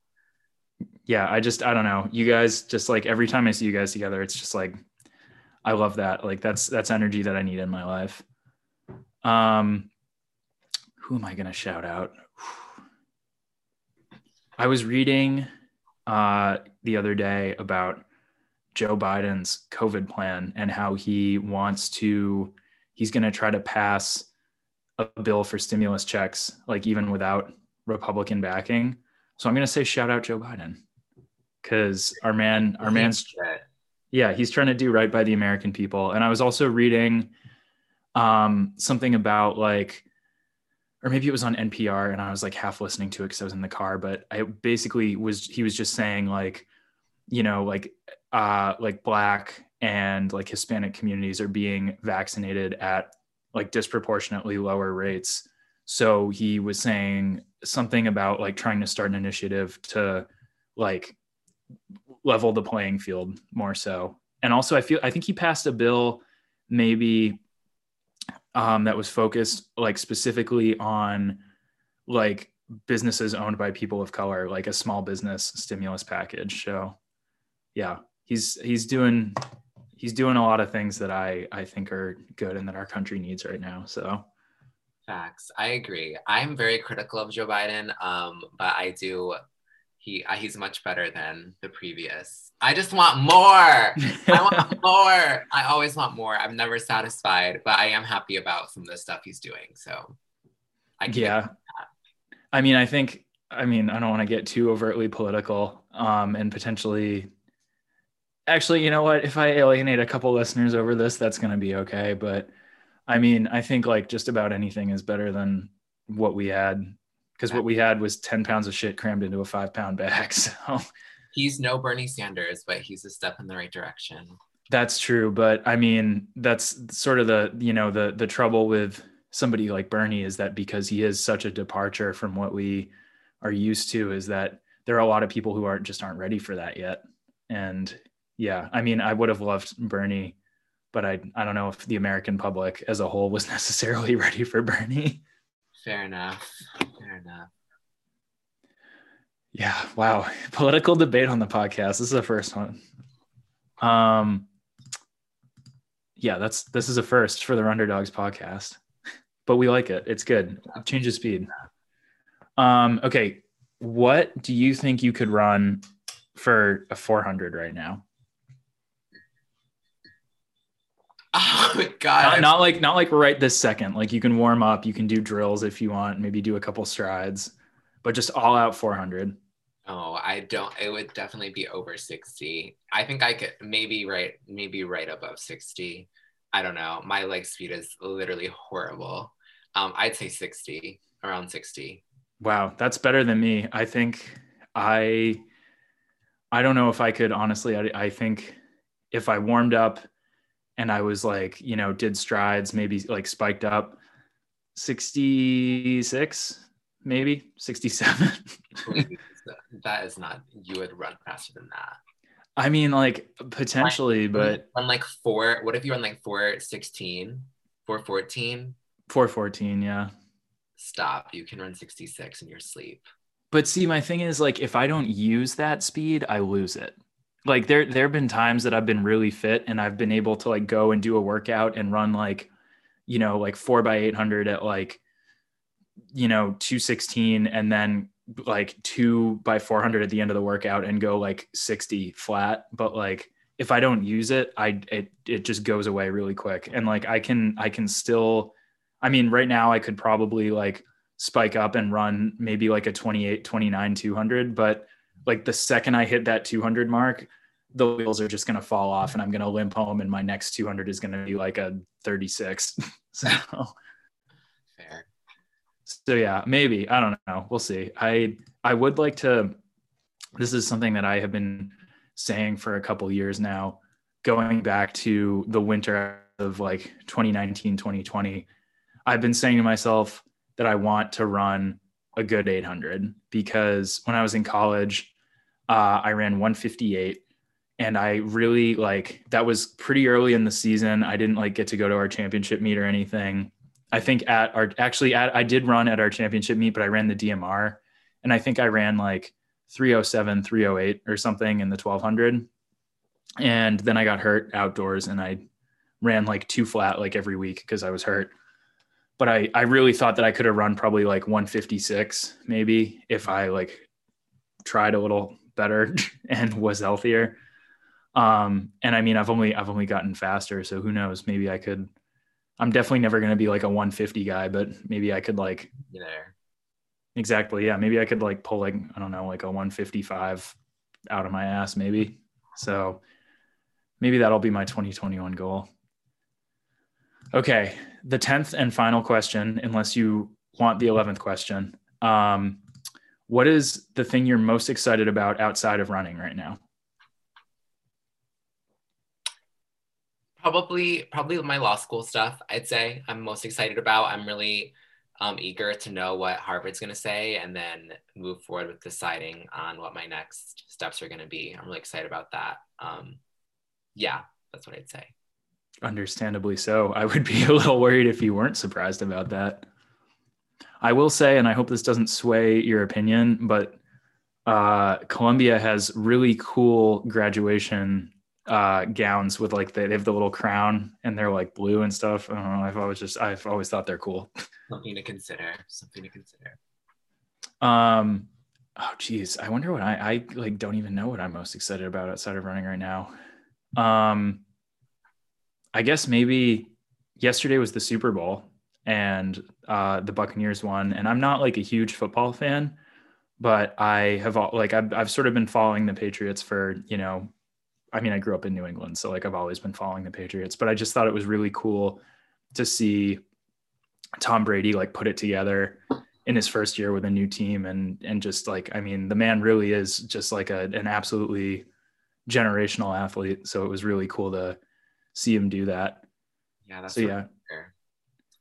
yeah, I just, I don't know. You guys just like every time I see you guys together, it's just like, I love that. Like that's, that's energy that I need in my life. Um, who am I going to shout out? I was reading uh, the other day about Joe Biden's COVID plan and how he wants to, he's going to try to pass a bill for stimulus checks, like even without Republican backing. So I'm going to say shout out Joe Biden because our man, our man's yeah he's trying to do right by the american people and i was also reading um something about like or maybe it was on npr and i was like half listening to it because i was in the car but i basically was he was just saying like you know like uh like black and like hispanic communities are being vaccinated at like disproportionately lower rates so he was saying something about like trying to start an initiative to like level the playing field more so. And also, I feel I think he passed a bill maybe um, that was focused like specifically on like businesses owned by people of color, like a small business stimulus package. So, yeah, he's he's doing he's doing a lot of things that I I think are good and that our country needs right now. So, Facts. I agree. I'm very critical of Joe Biden, um, but I do. He uh, he's much better than the previous. I just want more. I want more. I always want more. I'm never satisfied, but I am happy about some of the stuff he's doing. So, I yeah, I mean, I think I mean I don't want to get too overtly political, um, and potentially. Actually, you know what? If I alienate a couple listeners over this, that's going to be okay. But I mean, I think like just about anything is better than what we had because what we had was 10 pounds of shit crammed into a five pound bag. So He's no Bernie Sanders, but he's a step in the right direction. that's true. But I mean, that's sort of the, you know, the, the trouble with somebody like Bernie is that because he is such a departure from what we are used to is that there are a lot of people who aren't just aren't ready for that yet. And yeah, I mean, I would have loved Bernie, but I, I don't know if the American public as a whole was necessarily ready for Bernie. Fair enough. Fair enough. Yeah. Wow. Political debate on the podcast. This is the first one. Um, yeah, that's this is a first for the Underdogs podcast, but we like it. It's good. Change of speed. Um, okay. What do you think you could run for a 400 right now? Oh my god. Not, not like not like right this second. Like you can warm up, you can do drills if you want, maybe do a couple strides, but just all out 400. Oh, I don't. It would definitely be over 60. I think I could maybe right, maybe right above 60. I don't know. My leg speed is literally horrible. Um, I'd say 60, around 60. Wow, that's better than me. I think I I don't know if I could honestly. I, I think if I warmed up and I was like, you know, did strides, maybe like spiked up 66, maybe 67. that is not. You would run faster than that. I mean, like potentially, but on like four. What if you run like 416, 414? 414, yeah. Stop. You can run 66 in your sleep. But see, my thing is like if I don't use that speed, I lose it. Like there there have been times that I've been really fit and I've been able to like go and do a workout and run like, you know, like four by eight hundred at like, you know, 216 and then like two by 400 at the end of the workout and go like 60 flat. But like if I don't use it, I it it just goes away really quick. And like I can I can still I mean, right now I could probably like spike up and run maybe like a 28, 29, 200. But like the second I hit that 200 mark, the wheels are just going to fall off and I'm going to limp home and my next 200 is going to be like a 36. so, Fair. so yeah, maybe, I don't know. We'll see. I, I would like to, this is something that I have been saying for a couple years now going back to the winter of like 2019, 2020, I've been saying to myself that I want to run a good 800 because when I was in college, uh, I ran 158 and I really like that was pretty early in the season. I didn't like get to go to our championship meet or anything. I think at our actually at I did run at our championship meet, but I ran the DMR and I think I ran like 307, 308 or something in the 1200. And then I got hurt outdoors and I ran like two flat like every week because I was hurt. But I, I really thought that I could have run probably like 156 maybe if I like tried a little better and was healthier. Um, and I mean, I've only, I've only gotten faster. So who knows, maybe I could, I'm definitely never going to be like a 150 guy, but maybe I could like, You know exactly. Yeah. Maybe I could like pull like, I don't know, like a 155 out of my ass maybe. So maybe that'll be my 2021 goal. Okay. The 10th and final question, unless you want the 11th question. Um, what is the thing you're most excited about outside of running right now? Probably, probably my law school stuff. I'd say I'm most excited about. I'm really um, eager to know what Harvard's going to say, and then move forward with deciding on what my next steps are going to be. I'm really excited about that. Um, yeah, that's what I'd say. Understandably so. I would be a little worried if you weren't surprised about that. I will say, and I hope this doesn't sway your opinion, but uh, Columbia has really cool graduation uh, gowns with like they, they have the little crown and they're like blue and stuff. I don't know. I've always just I've always thought they're cool. Something to consider. Something to consider. Um, oh geez, I wonder what I I like don't even know what I'm most excited about outside of running right now. Um, I guess maybe yesterday was the Super Bowl and uh, the Buccaneers won, and I'm not like a huge football fan, but I have like I've I've sort of been following the Patriots for you know, I mean I grew up in New England, so like I've always been following the Patriots, but I just thought it was really cool to see Tom Brady like put it together in his first year with a new team and and just like I mean the man really is just like a, an absolutely generational athlete. So it was really cool to see him do that. Yeah, that's so yeah.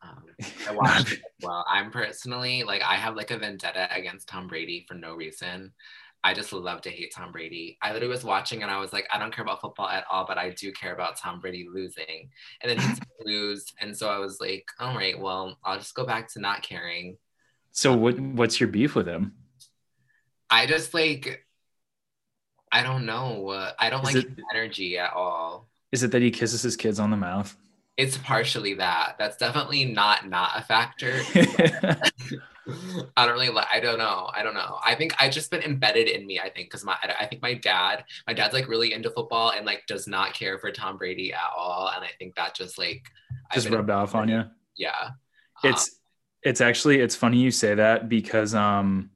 Um, I watched it as well. I'm personally like I have like a vendetta against Tom Brady for no reason. I just love to hate Tom Brady. I literally was watching and I was like, I don't care about football at all, but I do care about Tom Brady losing. And then he's lose, and so I was like, all right, well, I'll just go back to not caring. so what what's your beef with him I just like, I don't know. I don't Is like it- his energy at all. is it that he kisses his kids on the mouth It's partially that. That's definitely not not a factor. I don't really like. I don't know. I don't know. I think I just been embedded in me. I think because my I think my dad, my dad's like really into football and like does not care for Tom Brady at all. And I think that just like just rubbed off on you Yeah, Um, it's it's actually it's funny you say that because um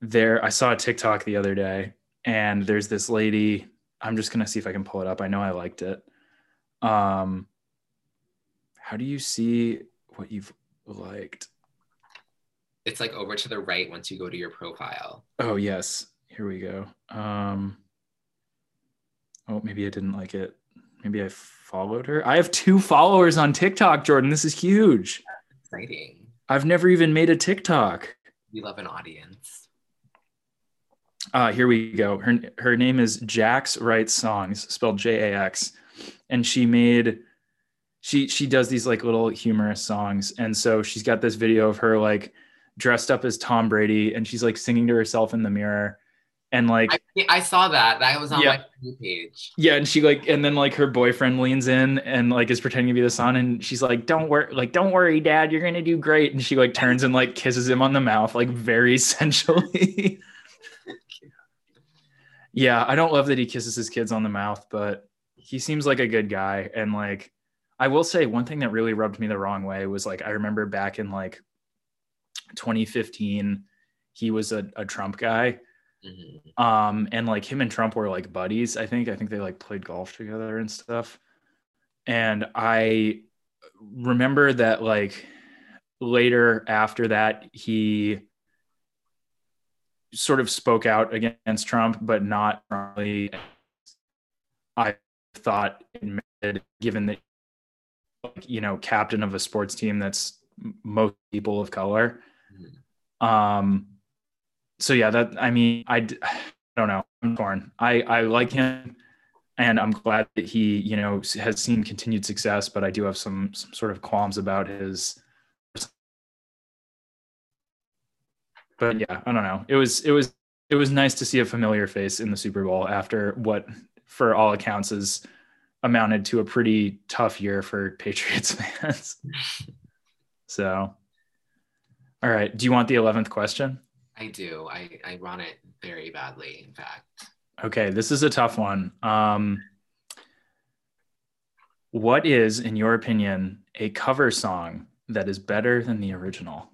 there I saw a TikTok the other day and there's this lady I'm just going to see if I can pull it up. I know I liked it. Um how do you see what you've liked? it's like over to the right once you go to your profile. Oh yes, here we go. Um Oh, maybe I didn't like it. Maybe I followed her. I have two followers on TikTok, Jordan. This is huge. Exciting. I've never even made a TikTok. We love an audience. Uh, here we go. Her her name is Jax Writes Songs, spelled J A X, and she made she she does these like little humorous songs, and so she's got this video of her like dressed up as Tom Brady, and she's like singing to herself in the mirror, and like I, I saw that. That was on Yeah. my page. yeah, and she like and then like her boyfriend leans in and like is pretending to be the son, and she's like, "Don't worry, like don't worry, Dad, you're gonna do great," and she like turns and like kisses him on the mouth, like very sensually. yeah, I don't love that he kisses his kids on the mouth, but he seems like a good guy. And like, I will say one thing that really rubbed me the wrong way was like, I remember back in like 2015, he was a, a Trump guy. Mhm. Um, and like him and Trump were like buddies, I think. I think they like played golf together and stuff. And I remember that like later after that, he sort of spoke out against Trump, but not really. I thought admitted, given that you know captain of a sports team that's most people of color. Mm-hmm. Um, so yeah, that I mean, I, I don't know. I'm torn. I I like him, and I'm glad that he you know has seen continued success. But I do have some some sort of qualms about his. But yeah, I don't know. It was it was it was nice to see a familiar face in the Super Bowl after what, for all accounts, is amounted to a pretty tough year for Patriots fans. so, all right. Do you want the 11th question? I do. I, I run it very badly, in fact. Okay. This is a tough one. Um, what is, in your opinion, a cover song that is better than the original?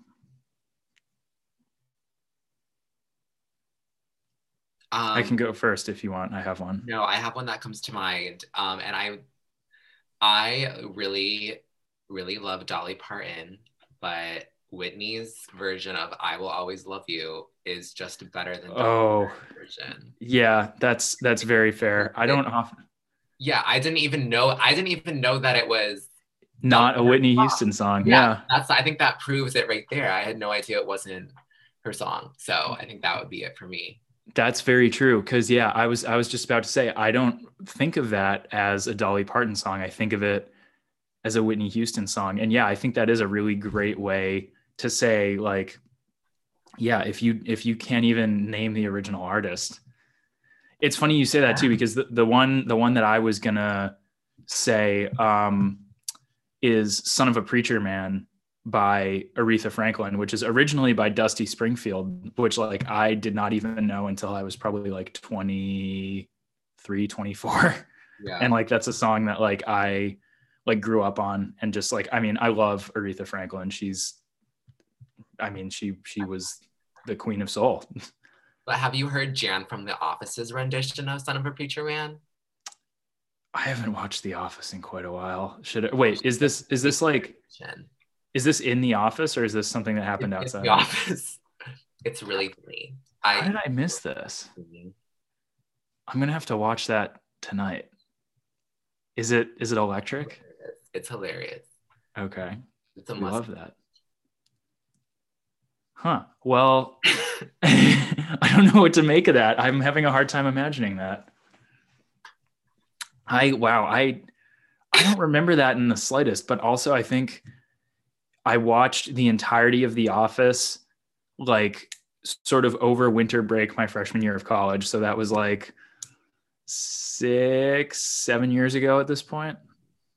Um, I can go first if you want. I have one. No, I have one that comes to mind, um, and I, I really, really love Dolly Parton, but Whitney's version of "I Will Always Love You" is just better than Dolly oh version. Yeah, that's that's very fair. I don't often. Yeah, I didn't even know. I didn't even know that it was not a Whitney Houston song. Yeah, yeah, that's. I think that proves it right there. I had no idea it wasn't her song, so I think that would be it for me. That's very true. Cause yeah, I was I was just about to say I don't think of that as a Dolly Parton song. I think of it as a Whitney Houston song. And yeah, I think that is a really great way to say like, yeah, if you if you can't even name the original artist. It's funny you say that too, because the, the one the one that I was gonna say um is Son of a Preacher Man by Aretha Franklin, which is originally by Dusty Springfield, which like I did not even know until I was probably like 23, 24. Yeah. And like that's a song that like I like grew up on and just like I mean, I love Aretha Franklin. She's I mean, she she was the queen of soul. But have you heard Jan from The Office's rendition of Son of a Preacher Man? I haven't watched The Office in quite a while. Should I wait? Is this is this like is this in the office or is this something that happened it's outside? the office. It's really funny. I, How did I miss this? Mm-hmm. I'm gonna have to watch that tonight. Is it is it electric? It's hilarious. Okay. It's a must. love that. Huh. Well, I don't know what to make of that. I'm having a hard time imagining that. I wow, I I don't remember that in the slightest, but also I think I watched the entirety of The Office, like sort of over winter break my freshman year of college. So that was like six, seven years ago at this point.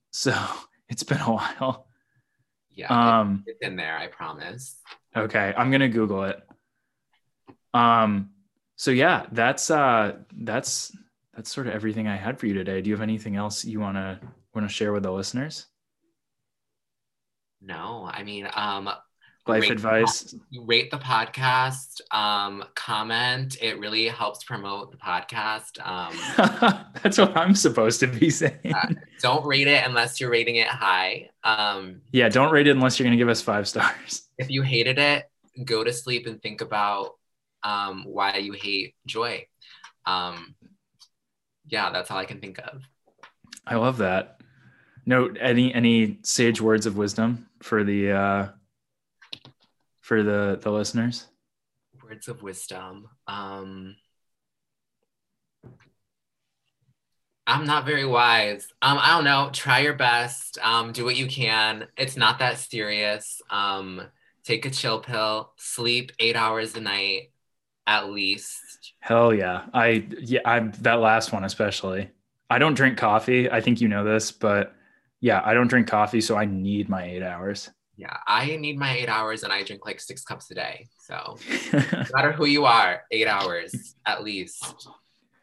So it's been a while. Yeah, um, it's in there. I promise. Okay, I'm gonna Google it. Um, so yeah, that's uh, that's that's sort of everything I had for you today. Do you have anything else you wanna wanna share with the listeners? No, I mean, um, life advice. The, rate the podcast, um, comment. It really helps promote the podcast. Um, That's what I'm supposed to be saying. Uh, don't rate it unless you're rating it high. Um, yeah, don't rate it unless you're going to give us five stars. If you hated it, go to sleep and think about um, why you hate joy. Um, yeah, that's all I can think of. I love that. Note any any sage words of wisdom for the uh, for the the listeners? Words of wisdom. Um, I'm not very wise. Um, I don't know. Try your best. Um, do what you can. It's not that serious. Um, take a chill pill. Sleep eight hours a night, at least. Hell yeah! I yeah. I'm that last one especially. I don't drink coffee. I think you know this, but yeah, I don't drink coffee, so I need my eight hours. Yeah, I need my eight hours and I drink like six cups a day. So no matter who you are, eight hours at least.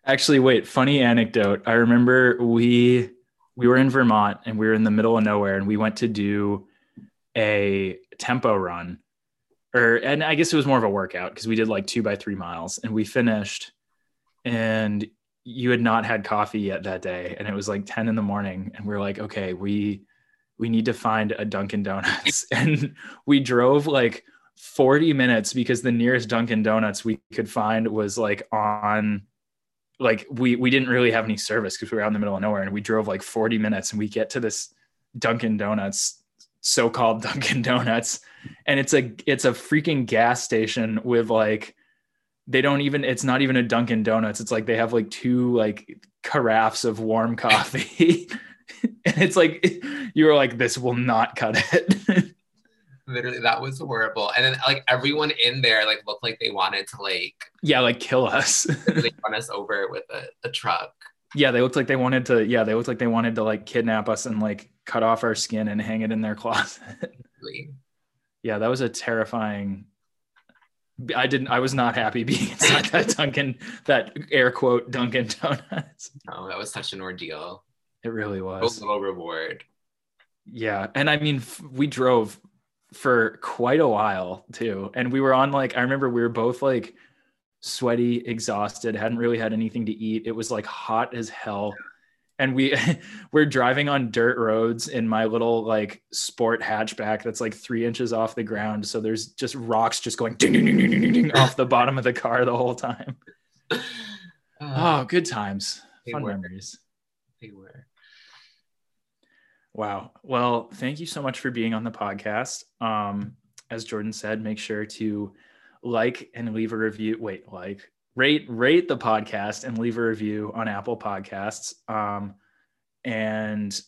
Actually, wait, funny anecdote. I remember we we were in Vermont and we were in the middle of nowhere and we went to do a tempo run. Or and I guess it was more of a workout because we did like two by three miles and we finished and you had not had coffee yet that day and it was like 10 in the morning and we are like okay we we need to find a dunkin donuts. And we drove like 40 minutes because the nearest dunkin donuts we could find was like on like we we didn't really have any service because we were out in the middle of nowhere and we drove like 40 minutes and we get to this Dunkin' Donuts, so-called Dunkin' Donuts, and it's a it's a freaking gas station with like they don't even it's not even a Dunkin' Donuts. It's like they have like two like carafes of warm coffee. and it's like you were like, this will not cut it. Literally, that was horrible. And then like everyone in there like looked like they wanted to like yeah, like kill us. they run us over with a, a truck. Yeah, they looked like they wanted to. Yeah, they looked like they wanted to like kidnap us and like cut off our skin and hang it in their closet. Yeah, that was a terrifying. I didn't. I was not happy being inside that Dunkin', that air quote Dunkin' Donuts. No, that was such an ordeal. It really was. A little reward. Yeah, and I mean, f- we drove for quite a while too, and we were on like I remember we were both like sweaty, exhausted, hadn't really had anything to eat. It was like hot as hell, and we we're driving on dirt roads in my little like sport hatchback that's like three inches off the ground. So there's just rocks just going ding, ding, ding, ding, ding, ding, off the bottom of the car the whole time. Uh, Oh, good times, fun were. memories. they were. Wow. Well, thank you so much for being on the podcast. Um, as Jordan said, make sure to like and leave a review. Wait, like rate rate the podcast and leave a review on Apple Podcasts. Um, and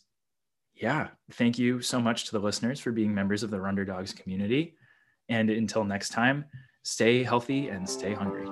yeah, thank you so much to the listeners for being members of the Runder Dogs community. And until next time, stay healthy and stay hungry.